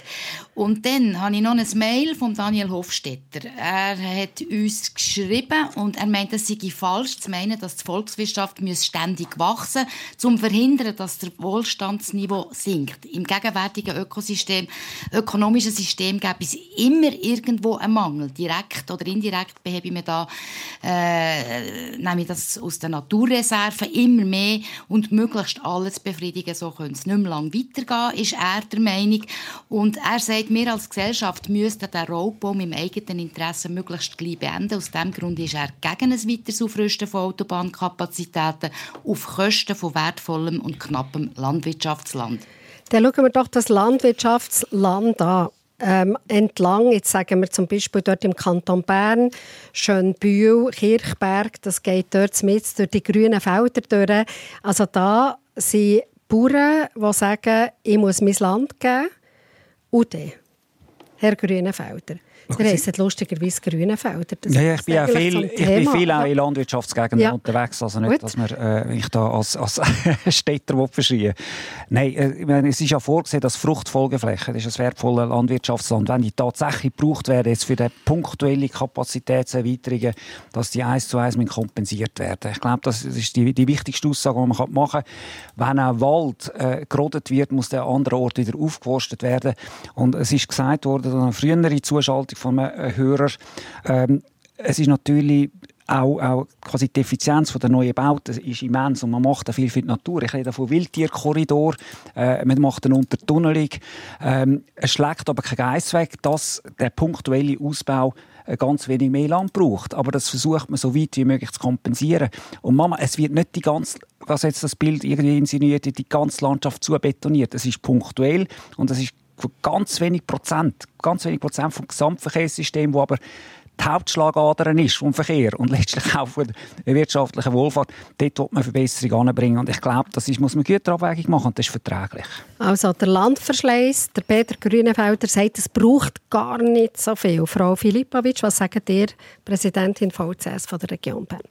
Und dann habe ich noch ein Mail von Daniel Hofstetter. Er hat uns geschrieben und er meint, das sei falsch zu meinen, dass die Volkswirtschaft ständig wachsen muss, um zu verhindern, dass das Wohlstandsniveau sinkt. Im gegenwärtigen Ökosystem, ökonomischen System gäbe es immer irgendwo einen Mangel. Direkt oder indirekt behebe ich da, äh, nehme ich das aus den Naturreserven immer mehr und möglichst alles befriedigen. So könnte es nicht mehr lange weitergehen, ist er der Meinung. Und er sagt, wir als Gesellschaft müssten den Raubbau im eigenen Interesse möglichst gleich beenden. Aus diesem Grund ist er gegen ein weiteres Aufrüsten von Autobahnkapazitäten auf Kosten von wertvollem und knappem Landwirtschaftsland. Dann schauen wir doch das Landwirtschaftsland an. Ähm, entlang, jetzt sagen wir zum Beispiel dort im Kanton Bern, Schönbühl, Kirchberg, das geht dort mit durch die grünen Felder durch. Also da sind Bauern, die sagen, ich muss mein Land geben. Und dann, Herr Grünenfelder. Sie heissen lustigerweise Grünenfelder. Ja, ja, ich bin, viel, ich bin viel auch in Landwirtschaftsgegenden ja. unterwegs. Also nicht, Gut. dass man, äh, ich da als, als [LAUGHS] Städter verschreien Nein, äh, meine, es ist ja vorgesehen, dass Fruchtfolgeflächen, das ist ein wertvolles Landwirtschaftsland, wenn die tatsächlich gebraucht werden jetzt für die punktuelle Kapazitätserweiterungen, dass die eins zu eins kompensiert werden. Ich glaube, das ist die, die wichtigste Aussage, die man machen kann. Wenn auch Wald äh, gerodet wird, muss der andere Ort wieder aufgeforstet werden. Und es ist gesagt worden, eine frühere Zuschaltung von einem Hörer. Ähm, es ist natürlich auch, auch quasi die Effizienz der neuen Bauten ist immens und man macht da viel für die Natur. Ich rede von Wildtierkorridor, äh, man macht eine Untertunnelung. Ähm, es schlägt aber kein Geist weg, dass der punktuelle Ausbau äh, ganz wenig mehr Land braucht. Aber das versucht man so weit wie möglich zu kompensieren. Und Mama, es wird nicht die ganze, was jetzt das Bild irgendwie insinuiert, die ganze Landschaft zu betoniert. Es ist punktuell und es ist ganz wenig Prozent, ganz wenig Prozent vom Gesamtverkehrssystem, wo aber die Hauptschlagader ist vom Verkehr und [LAUGHS] letztlich auch von der wirtschaftlichen Wohlfahrt, dort wird man Verbesserungen anbringen. Und ich glaube, das ist, muss man gute Abwägung machen und das ist verträglich. Also der Landverschleiß, der Peter Grünenfelder sagt, es braucht gar nicht so viel. Frau Filipovic, was sagt ihr, Präsidentin VCS von der Region Bern?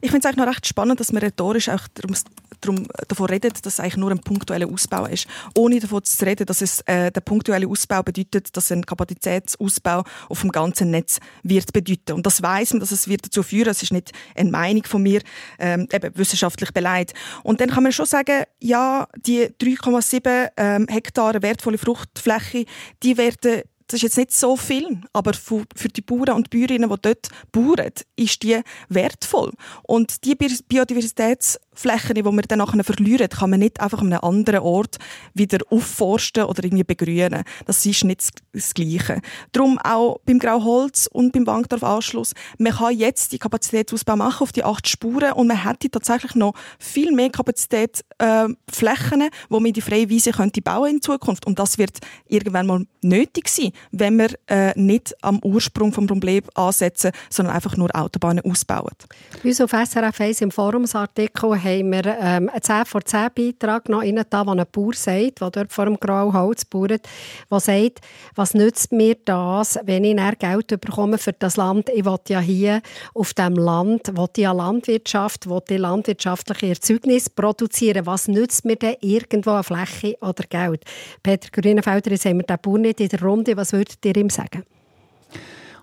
Ich finde es eigentlich noch recht spannend, dass man rhetorisch auch darum, darum, davon redet, dass es eigentlich nur ein punktueller Ausbau ist. Ohne davon zu reden, dass es äh, der punktuelle Ausbau bedeutet, dass ein Kapazitätsausbau auf dem ganzen Netz wird bedeuten. Und das weiß man, dass es wird dazu führen. Das ist nicht eine Meinung von mir, ähm, eben wissenschaftlich beleidigt. Und dann kann man schon sagen, ja, die 3,7 ähm, Hektar wertvolle Fruchtfläche, die werden das ist jetzt nicht so viel, aber für die Bauern und Bäuerinnen, die dort bauen, ist die wertvoll. Und die Biodiversitäts Flächen, die wir dann nachher verlieren, kann man nicht einfach an einem anderen Ort wieder aufforsten oder irgendwie begrünen. Das ist nicht das Gleiche. Darum auch beim Grauholz und beim Bankdorf-Anschluss, man kann jetzt die Kapazitätsausbau machen auf die acht Spuren und man hätte tatsächlich noch viel mehr Kapazität, äh, Flächen, wo man die freie Wiese könnte bauen in Zukunft. Und das wird irgendwann mal nötig sein, wenn wir äh, nicht am Ursprung vom Problem ansetzen, sondern einfach nur Autobahnen ausbauen. Uns auf SRF 1 im Forumsartikel haben wir ähm, einen 10 vor 10 Beitrag noch rein, da, wo ein Bauer sagt, der dort vor dem Grauholz baut, der sagt, was nützt mir das, wenn ich dann Geld bekomme für das Land? Ich will ja hier auf dem Land, will ja Landwirtschaft, will die landwirtschaftliche Erzeugnis produzieren. Was nützt mir denn irgendwo eine Fläche oder Geld? Peter Grünenfelder, jetzt haben wir den Bauer nicht in der Runde. Was würdet ihr ihm sagen?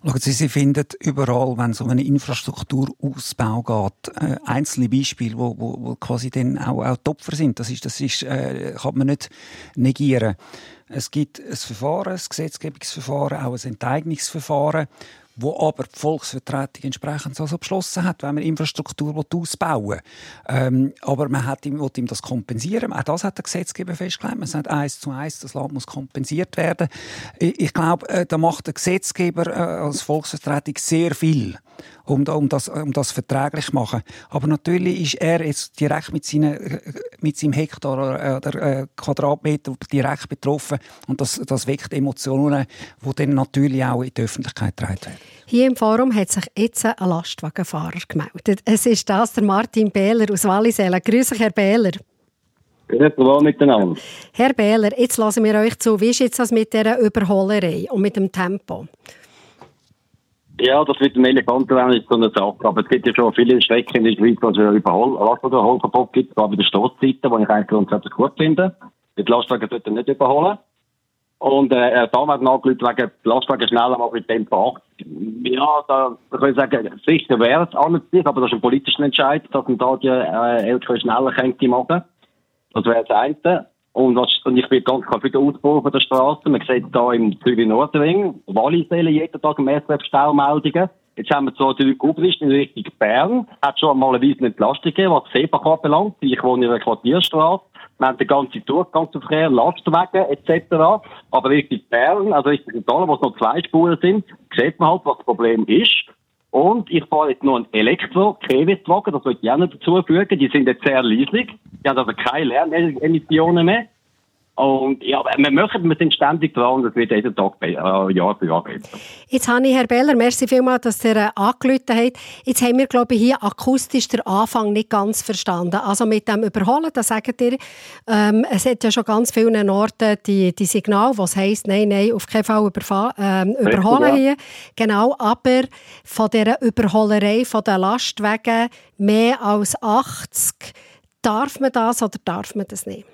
Schauen Sie, Sie finden überall, wenn es um einen Infrastrukturausbau geht, äh, einzelne Beispiele, wo, wo, wo quasi dann auch, auch die sind. Das ist, das ist, äh, kann man nicht negieren. Es gibt ein Verfahren, ein Gesetzgebungsverfahren, auch ein Enteignungsverfahren, wo aber die Volksvertretung entsprechend so beschlossen hat, wenn man Infrastruktur ausbauen. Ähm, aber man hat ihm, ihm das kompensieren. Auch das hat der Gesetzgeber festgelegt. Man sagt eins zu eins, das Land muss kompensiert werden. Ich, ich glaube, äh, da macht der Gesetzgeber äh, als Volksvertretung sehr viel um, um, das, um das verträglich zu machen. Aber natürlich ist er jetzt direkt mit, seinen, mit seinem Hektar oder, oder äh, Quadratmeter direkt betroffen und das, das weckt Emotionen, die dann natürlich auch in die Öffentlichkeit getragen werden. Hier im Forum hat sich jetzt ein Lastwagenfahrer gemeldet. Es ist das der Martin Behler aus Wallisellen. Grüße, Herr Behler. Miteinander. Herr Behler, jetzt lassen wir euch zu. Wie ist jetzt das mit dieser Überholerei und mit dem Tempo? Ja, das wird im Elefanten auch nicht so eine Sache. Aber es gibt ja schon viele Strecken in der Schweiz, wo es Überhol Lastwagenholverbot gibt, gerade bei der Stoßzeiten, die ich eigentlich grundsätzlich gut finde. Die Lastwagen sollten nicht überholen. Und äh, er hat hat nachgeschaut, wegen Lastwagen schneller mal mit Tempo 8. Ja, da kann ich sagen, sicher wäre es an sich, aber das ist ein politischer Entscheid, dass man da die äh, LKW schneller könnte machen. Das wäre das eine. Und, und ich bin ganz klar für den Ausbau von der Straße. Man sieht hier im Zürich Nordring, Wallisellen jeden Tag im SRF Staumeldungen. Jetzt haben wir zwar die Obrist in Richtung Bern. Hat schon mal eine Weise Entlastung gegeben, was Seebach belangt. Ich wohne in einer Quartierstraße. Wir haben den ganzen Durchgangsverkehr, Lastwagen etc. Aber Richtung Bern, also Richtung Italien, wo es noch zwei Spuren sind, sieht man halt, was das Problem ist. Und ich fahre jetzt noch einen Elektro-Kewitwagen, das möchte ich auch noch dazufügen. Die sind jetzt sehr leislich. Die haben also keine Lernemissionen mehr. Und ja, wir machen, wir sind ständig dran und es wird jeden Tag äh, Jahr für Jahr besser. Jetzt habe ich, Herr Beller, merci vielmals, dass ihr äh, angerufen habt. Jetzt haben wir, glaube ich, hier akustisch den Anfang nicht ganz verstanden. Also mit dem Überholen, da sagt ihr, ähm, es hat ja schon ganz vielen Orten die, die Signale, was heisst, nein, nein, auf keinen Fall ähm, überholen Richtig, hier. Genau, aber von dieser Überholerei von den Lastwagen mehr als 80, darf man das oder darf man das nicht?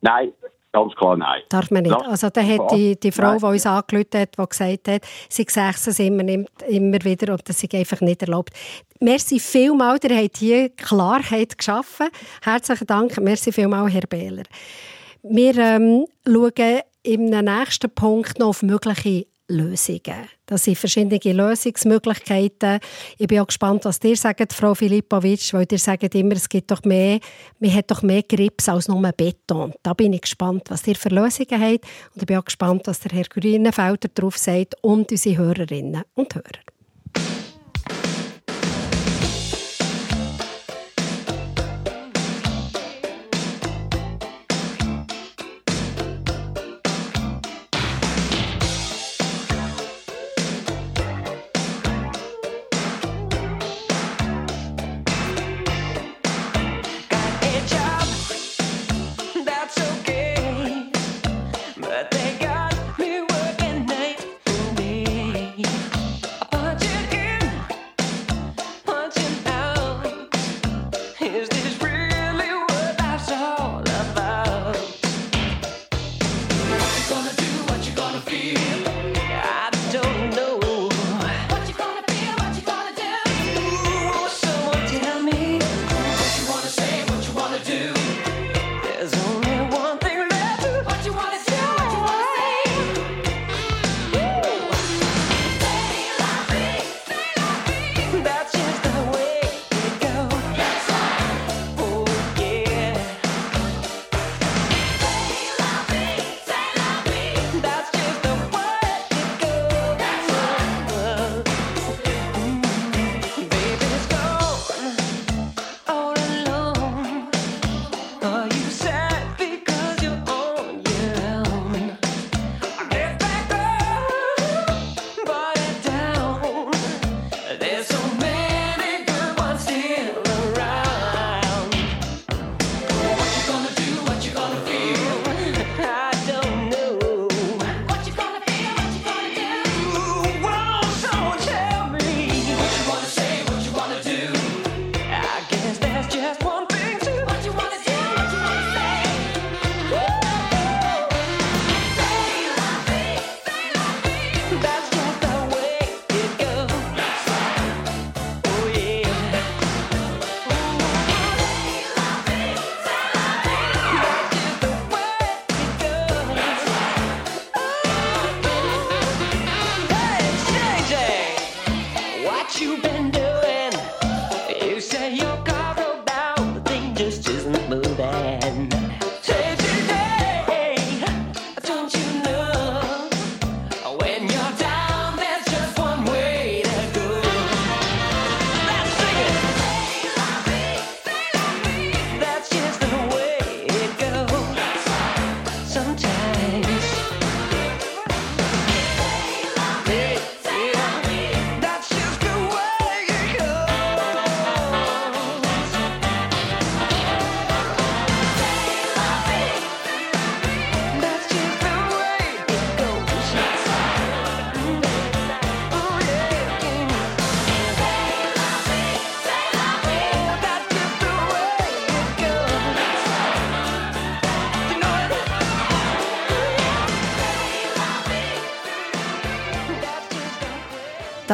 Nein, Ganz klar nein. Darf man nicht. Also da hat die, die Frau, nein. die uns angerufen hat, die gesagt hat, sie sehe es immer, immer wieder und das ist einfach nicht erlaubt. Merci vielmals, ihr habt hier Klarheit geschaffen. Herzlichen Dank, merci vielmals, Herr Behler. Wir ähm, schauen im nächsten Punkt noch auf mögliche Lösungen. Das sind verschiedene Lösungsmöglichkeiten. Ich bin auch gespannt, was ihr sagt, Frau Filipovic, weil ihr sagt immer, es gibt doch mehr, man hat doch mehr Grips als nur Beton. Da bin ich gespannt, was ihr für Lösungen habt. Und ich bin auch gespannt, was der Herr Grünenfelder darauf sagt und unsere Hörerinnen und Hörer. gonna do, what you gonna feel.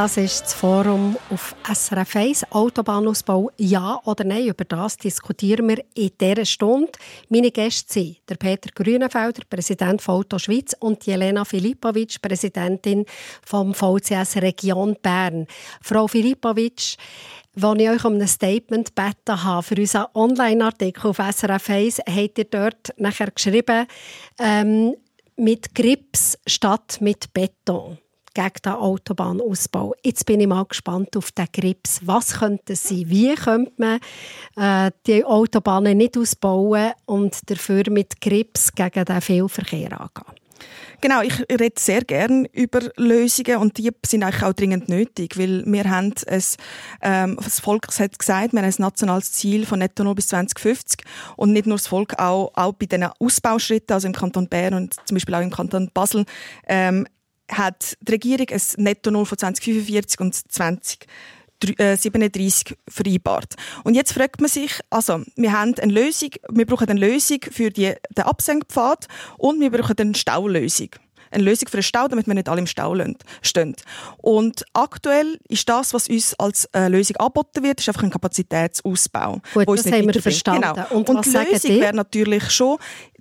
Das ist das Forum auf SRF 1. Autobahnausbau, ja oder nein? Über das diskutieren wir in dieser Stunde. Meine Gäste sind der Peter Grünenfelder, Präsident von Auto Schweiz, und Jelena Filipovic, Präsidentin vom VCS Region Bern. Frau Filipovic, als ich euch um ein Statement gebeten habe für unseren Online-Artikel auf SRF 1, habt ihr dort nachher geschrieben, ähm, mit Grips statt mit Beton gegen den Autobahnausbau. Jetzt bin ich mal gespannt auf den Grips. Was könnte es sein? Wie könnte man äh, die Autobahnen nicht ausbauen und dafür mit Grips gegen den Vielverkehr angehen? Genau, ich rede sehr gerne über Lösungen und die sind eigentlich auch dringend nötig, weil wir haben ein, ähm, das Volk hat gesagt, wir haben ein nationales Ziel von Netto Null bis 2050 und nicht nur das Volk, auch, auch bei diesen Ausbauschritten, also im Kanton Bern und zum Beispiel auch im Kanton Basel, ähm, hat die Regierung ein Netto Null von 2045 und 20 37 vereinbart. Und jetzt fragt man sich, also, wir haben eine Lösung, wir brauchen eine Lösung für die, den Absenkpfad und wir brauchen eine Staulösung. Eine Lösung für den Stau, damit wir nicht alle im Stau stehen. Und aktuell ist das, was uns als äh, Lösung angeboten wird, ist einfach ein Kapazitätsausbau. Gut, das haben wir verstanden. Genau. Und, Und, die Lösung wäre natürlich schon,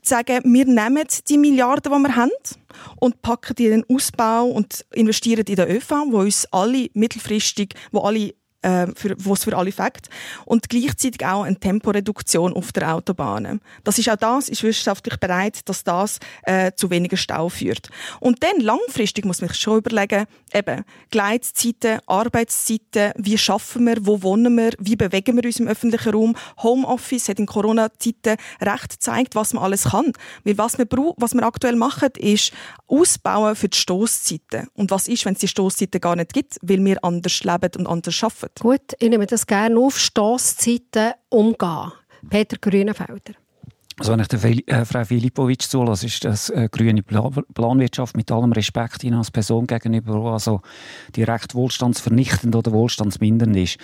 sagen, wir nehmen die Milliarden, die wir haben, und packen die in den Ausbau und investieren in den ÖV, wo uns alle mittelfristig, wo alle äh, für, wo es für alle fängt. Und gleichzeitig auch eine Temporeduktion auf der Autobahn. Das ist auch das, ist wissenschaftlich bereit, dass das äh, zu weniger Stau führt. Und dann langfristig muss man sich schon überlegen, eben, Gleitzeiten, Arbeitszeiten, wie schaffen wir, wo wohnen wir, wie bewegen wir uns im öffentlichen Raum. Homeoffice hat in Corona-Zeiten recht gezeigt, was man alles kann. Weil was wir, was wir aktuell machen, ist ausbauen für die Stoßzeiten. Und was ist, wenn es die Stoßzeiten gar nicht gibt, weil wir anders leben und anders arbeiten? Gut, ich nehme das gerne auf, Stosszeiten umgehen. Peter Grünenfelder. Also wenn ich der Fel äh, Frau Filipovic zulasse, ist das äh, grüne Pla Planwirtschaft mit allem Respekt Ihnen als Person gegenüber, also direkt wohlstandsvernichtend oder wohlstandsmindernd ist.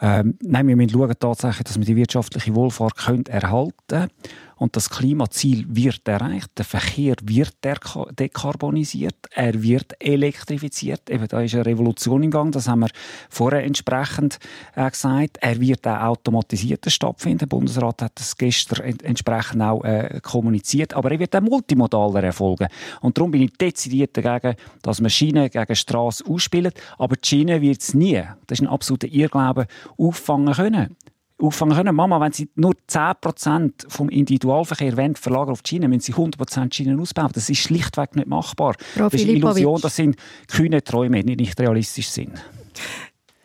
Ähm, nein, wir müssen schauen tatsächlich, dass wir die wirtschaftliche Wohlfahrt können erhalten und das Klimaziel wird erreicht, der Verkehr wird deka- dekarbonisiert, er wird elektrifiziert. Eben, da ist eine Revolution im Gang, das haben wir vorher entsprechend äh, gesagt. Er wird auch automatisierter stattfinden. Der Bundesrat hat das gestern ent entsprechend auch äh, kommuniziert. Aber er wird auch multimodaler erfolgen. Und darum bin ich dezidiert dagegen, dass man Schiene gegen Straße ausspielt. Aber die Schiene wird es nie, das ist ein absoluter Irrglaube, auffangen können auffangen können. Mama, wenn Sie nur 10% vom Individualverkehr wollen, verlagern auf die Schiene, müssen Sie 100% Schienen ausbauen. Das ist schlichtweg nicht machbar. Frau das ist eine. Illusion, das sind kühne Träume, die nicht realistisch sind.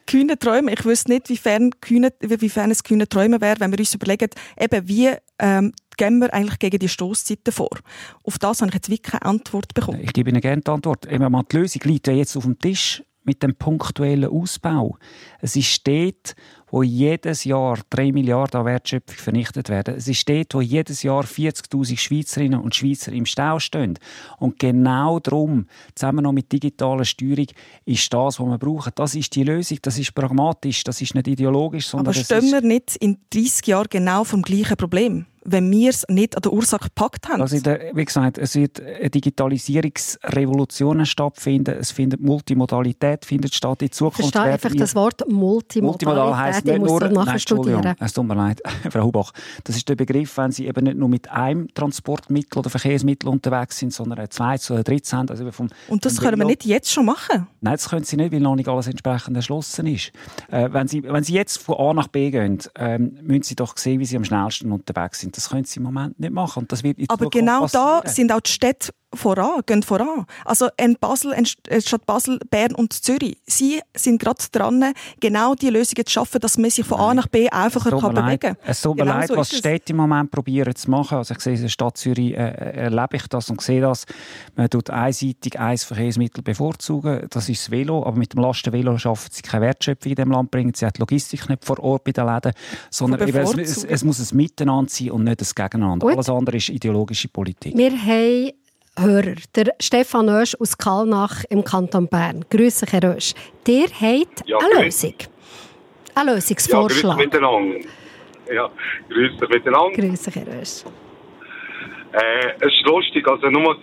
kühne Träume. Ich wüsste nicht, wiefern, kühne, wiefern es kühne Träume wäre, wenn wir uns überlegen, eben wie ähm, gehen wir eigentlich gegen die Stoßzeiten vor. Auf das habe ich jetzt wirklich keine Antwort bekommen. Ich gebe Ihnen gerne die Antwort. Eben, mal, die Lösung liegt ja jetzt auf dem Tisch mit dem punktuellen Ausbau. Es ist dort, wo jedes Jahr 3 Milliarden an Wertschöpfung vernichtet werden. Es ist dort, wo jedes Jahr 40'000 Schweizerinnen und Schweizer im Stau stehen. Und genau darum, zusammen noch mit digitaler Steuerung, ist das, was wir brauchen. Das ist die Lösung, das ist pragmatisch, das ist nicht ideologisch, sondern Aber stehen wir nicht in 30 Jahren genau vom gleichen Problem? Wenn wir es nicht an der Ursache gepackt haben. Also der, wie gesagt, es wird eine Digitalisierungsrevolution stattfinden. Es findet Multimodalität findet statt. In Ich Zukunft verstehe einfach das Wort Multimodal Multimodalität. heisst Ich nicht muss nur, nein, nachher studieren. es tut mir leid, [LAUGHS] Frau Hubach. Das ist der Begriff, wenn Sie eben nicht nur mit einem Transportmittel oder Verkehrsmittel unterwegs sind, sondern ein zweites oder drittes haben. Also vom, Und das können wir nicht jetzt schon machen. Nein, das können Sie nicht, weil noch nicht alles entsprechend erschlossen ist. Äh, wenn, Sie, wenn Sie jetzt von A nach B gehen, ähm, müssen Sie doch sehen, wie Sie am schnellsten unterwegs sind. Das können Sie im Moment nicht machen. Und das wird in Aber genau da sind auch die Städte voran, gehen voran. Also in Basel, in äh, Stadt Basel, Bern und Zürich, sie sind gerade dran, genau die Lösungen zu schaffen, dass man sich von A nach B einfacher Es kann leid. bewegen Es tut mir Genau leid, so was. Städte im Moment probieren zu machen. Also ich sehe, in der Stadt Zürich äh, äh, erlebe ich das und sehe das. Man tut einseitig ein Verkehrsmittel bevorzugen. Das ist das Velo. Aber mit dem Lastenvelo schaffen sie keine Wertschöpfung in dem Land bringen. Sie hat die Logistik nicht vor Ort bei den Läden. Sondern eben, es, es, es muss ein Miteinander sein und nicht ein Gegeneinander. Gut. Alles andere ist ideologische Politik. Wir haben Hörer, der Stefan Oesch aus Kallnach im Kanton Bern. Grüße, Herr Oesch. Der hat Ja, eine grüß- Lösung. Ein Ja, Lösungsvorschlag. grüß miteinander. Ja, grüß dich miteinander. Grüße, Herr Oesch. Äh, es ist lustig, also nur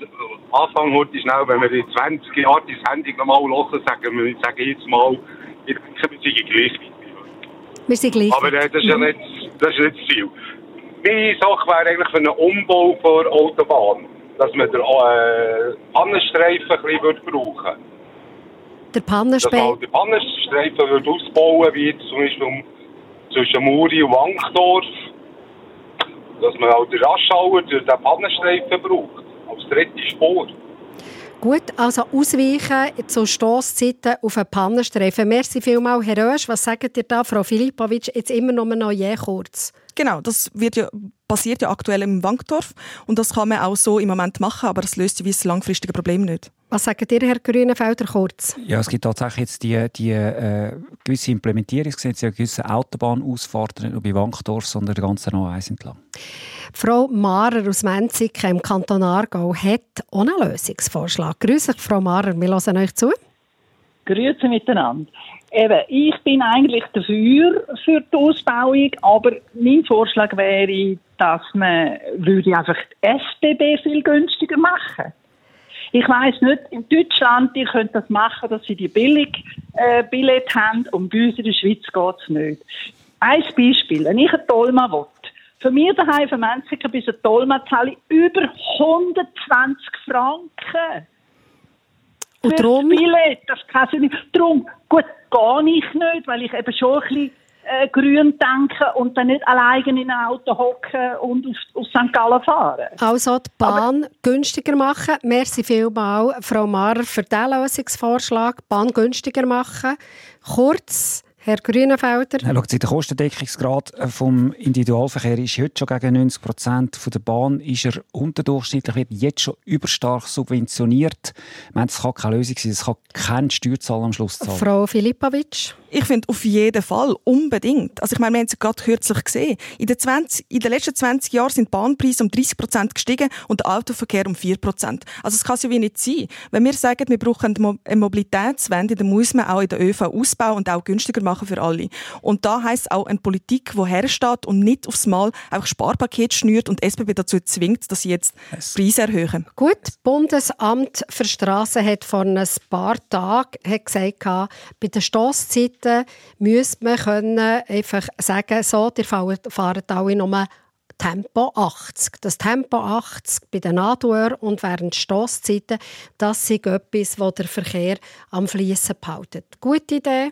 Anfang heute schnell, wenn wir in 20 Jahren die Sendung nochmal hören, sagen wir, sagen jetzt mal, ich denke, wir sind gleich. Wir sind gleich. Aber äh, das, ist ja nicht, das ist nicht das Ziel. Meine Sache wäre eigentlich für einen Umbau der Autobahn, dass man den äh, Pannenstreifen ein bisschen würde brauchen Der Dass man halt den Pannenstreifen würde ausbauen wie jetzt zum Beispiel zwischen Muri und Wankdorf. Dass man halt den Raschauer durch den Pannenstreifen braucht. Als dritte Spur. Gut, also ausweichen zu Stosszeiten auf einen Pannenstreifen. Merci vielmals, Herr Oesch. Was sagt ihr da, Frau Filipovic? Jetzt immer noch mal je kurz. Genau, das wird ja, passiert ja aktuell im Wankdorf und das kann man auch so im Moment machen, aber das löst das langfristige Problem nicht. Was sagt ihr, Herr Grünenfelder, kurz? Ja, es gibt tatsächlich jetzt die, die äh, gewisse Implementierungsgesetze, ja gewisse Autobahnausfahrten, nicht nur bei Wankdorf, sondern der ganzen A1 entlang. Frau Marer aus Menziken im Kanton Aargau hat auch einen Lösungsvorschlag. Grüße, Frau Marer, wir hören euch zu. Grüezi miteinander. Eben, ich bin eigentlich dafür, für die Ausbauung, aber mein Vorschlag wäre, dass man würde einfach die SBB viel günstiger machen. Ich weiß nicht, in Deutschland, die können das machen, dass sie die billig äh, Billett haben und bei uns in der Schweiz geht es nicht. Ein Beispiel, wenn ich eine Tolma will, für mich daheim von Menziken bis eine Tolma zahle ich über 120 Franken. Und Für drum? das Billett, das kann ich nicht. Darum, gut, gar nicht nicht, weil ich eben schon ein bisschen äh, grün denke und dann nicht alleine in ein Auto hocken und auf, auf St. Gallen fahren. Also die Bahn günstiger machen. Merci vielmals, Frau Marer, für diesen Lösungsvorschlag. Bahn günstiger machen. Kurz, Herr Grünenfelder. Ja, schaut, der Kostendeckungsgrad vom Individualverkehr ist heute schon gegen 90 Prozent. Von der Bahn ist er unterdurchschnittlich, wird jetzt schon überstark subventioniert. Ich meine, das kann keine Lösung sein. Das kann kein Steuerzahler am Schluss zahlen. Frau Filipovic. Ich finde auf jeden Fall, unbedingt. Also ich meine, wir haben es ja gerade kürzlich gesehen. In den, 20, in den letzten 20 Jahren sind die Bahnpreise um 30 Prozent gestiegen und der Autoverkehr um 4 Prozent. Also es kann ja wie nicht sein. Wenn wir sagen, wir brauchen eine Mobilitätswende, dann muss man auch in der ÖV ausbauen und auch günstiger machen für alle. Und da heisst auch eine Politik, die hersteht und nicht aufs Mal einfach Sparpaket schnürt und die SBB dazu zwingt, dass sie jetzt Preise erhöhen. Gut, das Bundesamt für Straßen hat vor ein paar Tagen hat gesagt, bei den Stosszeiten müsste man können einfach sagen, so, ihr fahrt fahren alle nur Tempo 80. Das Tempo 80 bei den Nadelöhren und während Stosszeiten, das ist etwas, das der Verkehr am Fließen behaltet. Gute Idee,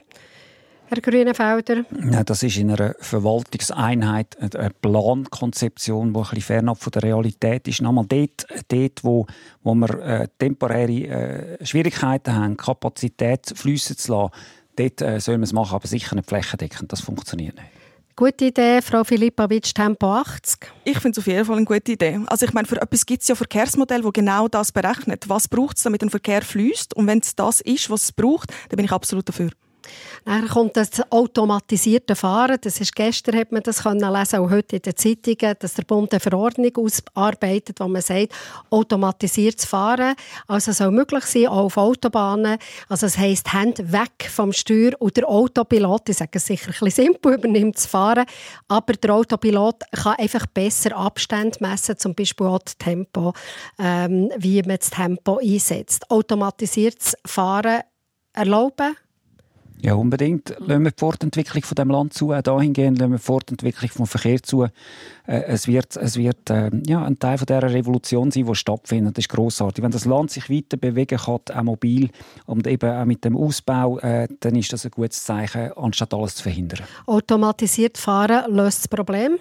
Herr Grünenfelder. Ja, das ist in einer Verwaltungseinheit eine Plankonzeption, die ein bisschen fernab von der Realität ist. Nochmal dort, dort wo, wo wir äh, temporäre äh, Schwierigkeiten haben, Kapazität fließen zu lassen, dort äh, soll man es machen, aber sicher nicht flächendeckend. Das funktioniert nicht. Gute Idee, Frau Filipovic, Tempo 80. Ich finde es auf jeden Fall eine gute Idee. Also ich meine, für etwas gibt es ja Verkehrsmodelle, wo genau das berechnet. Was braucht es, damit ein Verkehr fließt? Und wenn es das ist, was es braucht, dann bin ich absolut dafür. Dann kommt das automatisierte Fahren. Das ist gestern hat man das können lesen, auch heute in den Zeitungen, dass der Bund eine Verordnung ausarbeitet, wo man sagt, automatisiertes Fahren. Also soll möglich sein, auch auf Autobahnen. Also es heisst, Hände weg vom Steuer und der Autopilot, ich sage es sicher ein bisschen simpel, [LAUGHS] übernimmt das Fahren, aber der Autopilot kann einfach besser Abstände messen, zum Beispiel auch das Tempo, ähm, wie man das Tempo einsetzt. Automatisiertes Fahren erlauben, Ja, unbedingt. Lassen wir die Fortentwicklung von dem Land zu, auch dahingehend lassen wir die Fortentwicklung vom Verkehr zu. Äh, es wird, es wird äh, ja, ein Teil von dieser Revolution sein, die stattfindet. Das ist grossartig. Wenn das Land sich weiter bewegen kann, auch mobil und eben auch mit dem Ausbau, äh, dann ist das ein gutes Zeichen, anstatt alles zu verhindern. automatisiert Fahren löst das Problem.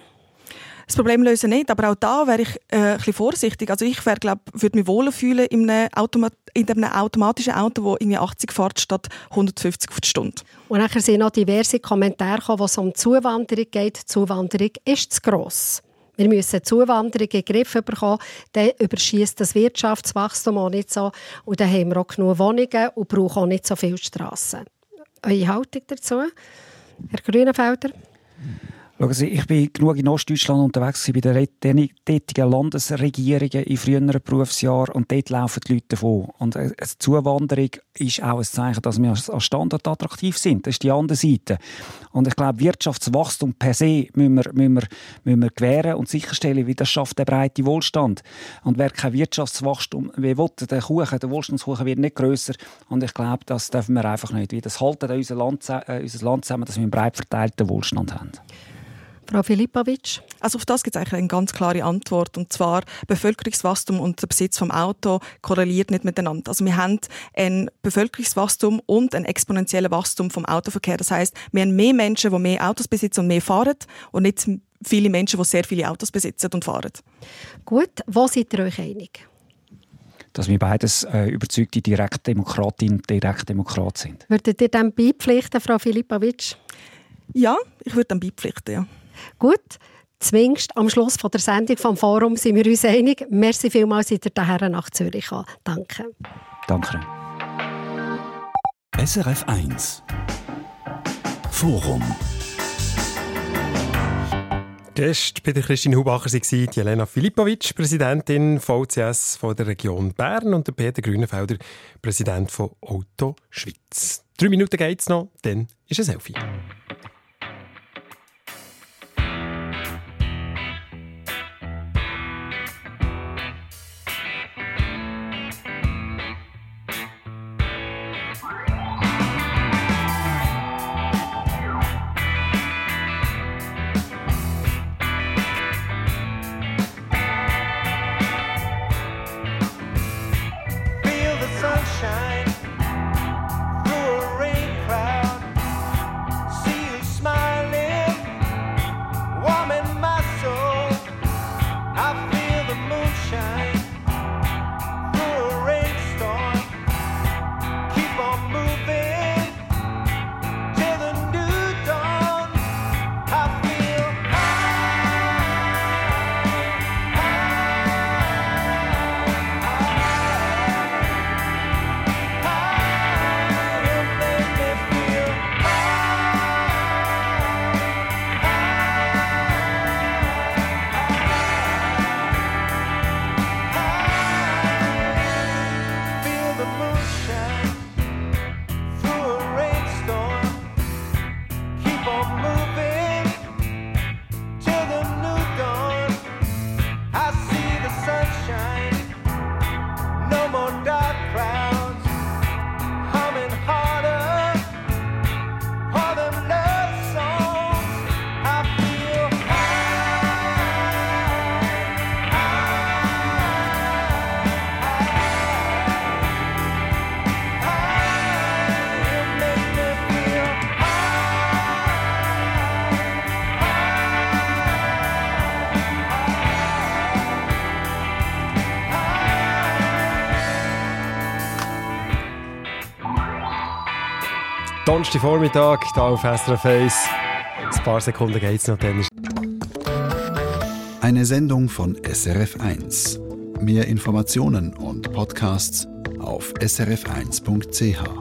Das Problem lösen nicht, aber auch da wäre ich äh, ein bisschen vorsichtig. Also ich wäre, glaub, würde mich wohler fühlen in einem, Automa in einem automatischen Auto, wo irgendwie 80 fährt statt 150 auf die Stunde. Und dann sind noch diverse Kommentare gekommen, wo es um Zuwanderung geht. Zuwanderung ist zu gross. Wir müssen Zuwanderung in den Griff bekommen, dann überschießt das Wirtschaftswachstum auch nicht so und dann haben wir auch genug Wohnungen und brauchen auch nicht so viele Strassen. Eure Haltung dazu, Herr Grünenfelder? Schauen Sie, ich bin genug in Ostdeutschland unterwegs bei den tätigen Landesregierungen in früheren Berufsjahren und dort laufen die Leute davon. Und äh, die Zuwanderung ist auch ein Zeichen, dass wir als Standort attraktiv sind. Das ist die andere Seite. Und ich glaube, Wirtschaftswachstum per se müssen wir, müssen wir, müssen wir gewähren und sicherstellen, wie das schafft der breite Wohlstand. Und wer kein Wirtschaftswachstum wie will, der Kuchen, der Wohlstandskuchen wird nicht grösser. Und ich glaube, das dürfen wir einfach nicht. Weil Das haltet unser Land, äh, unser Land zusammen, dass wir einen breit verteilten Wohlstand haben. Frau Filipovic? Also auf das gibt es eigentlich eine ganz klare Antwort. Und zwar, Bevölkerungswachstum und der Besitz vom Auto korreliert nicht miteinander. Also wir haben ein Bevölkerungswachstum und ein exponentielles Wachstum vom Autoverkehr. Das heißt, wir haben mehr Menschen, die mehr Autos besitzen und mehr fahren und nicht viele Menschen, die sehr viele Autos besitzen und fahren. Gut, wo seid ihr euch einig? Dass wir beides äh, überzeugte Direktdemokratinnen und Direktdemokrat sind. Würdet ihr dem beipflichten, Frau Filipovic? Ja, ich würde dem beipflichten, ja. Gut, zwingst am Schluss von der Sendung vom Forum sind wir uns einig. Merci vielmals, seid ihr daher nach Zürich gekommen. Danke. Danke. SRF 1 Forum Gäste bei der Christine Hubacher waren die Jelena Filipovic, Präsidentin VCS von der Region Bern und der Peter Grünenfelder, Präsident von Auto Schweiz. Drei Minuten geht's noch, dann ist ein Selfie. Donnerstag Vormittag, hier auf SRF 1. Ein paar Sekunden geht's noch, dann Eine Sendung von SRF 1. Mehr Informationen und Podcasts auf srf1.ch.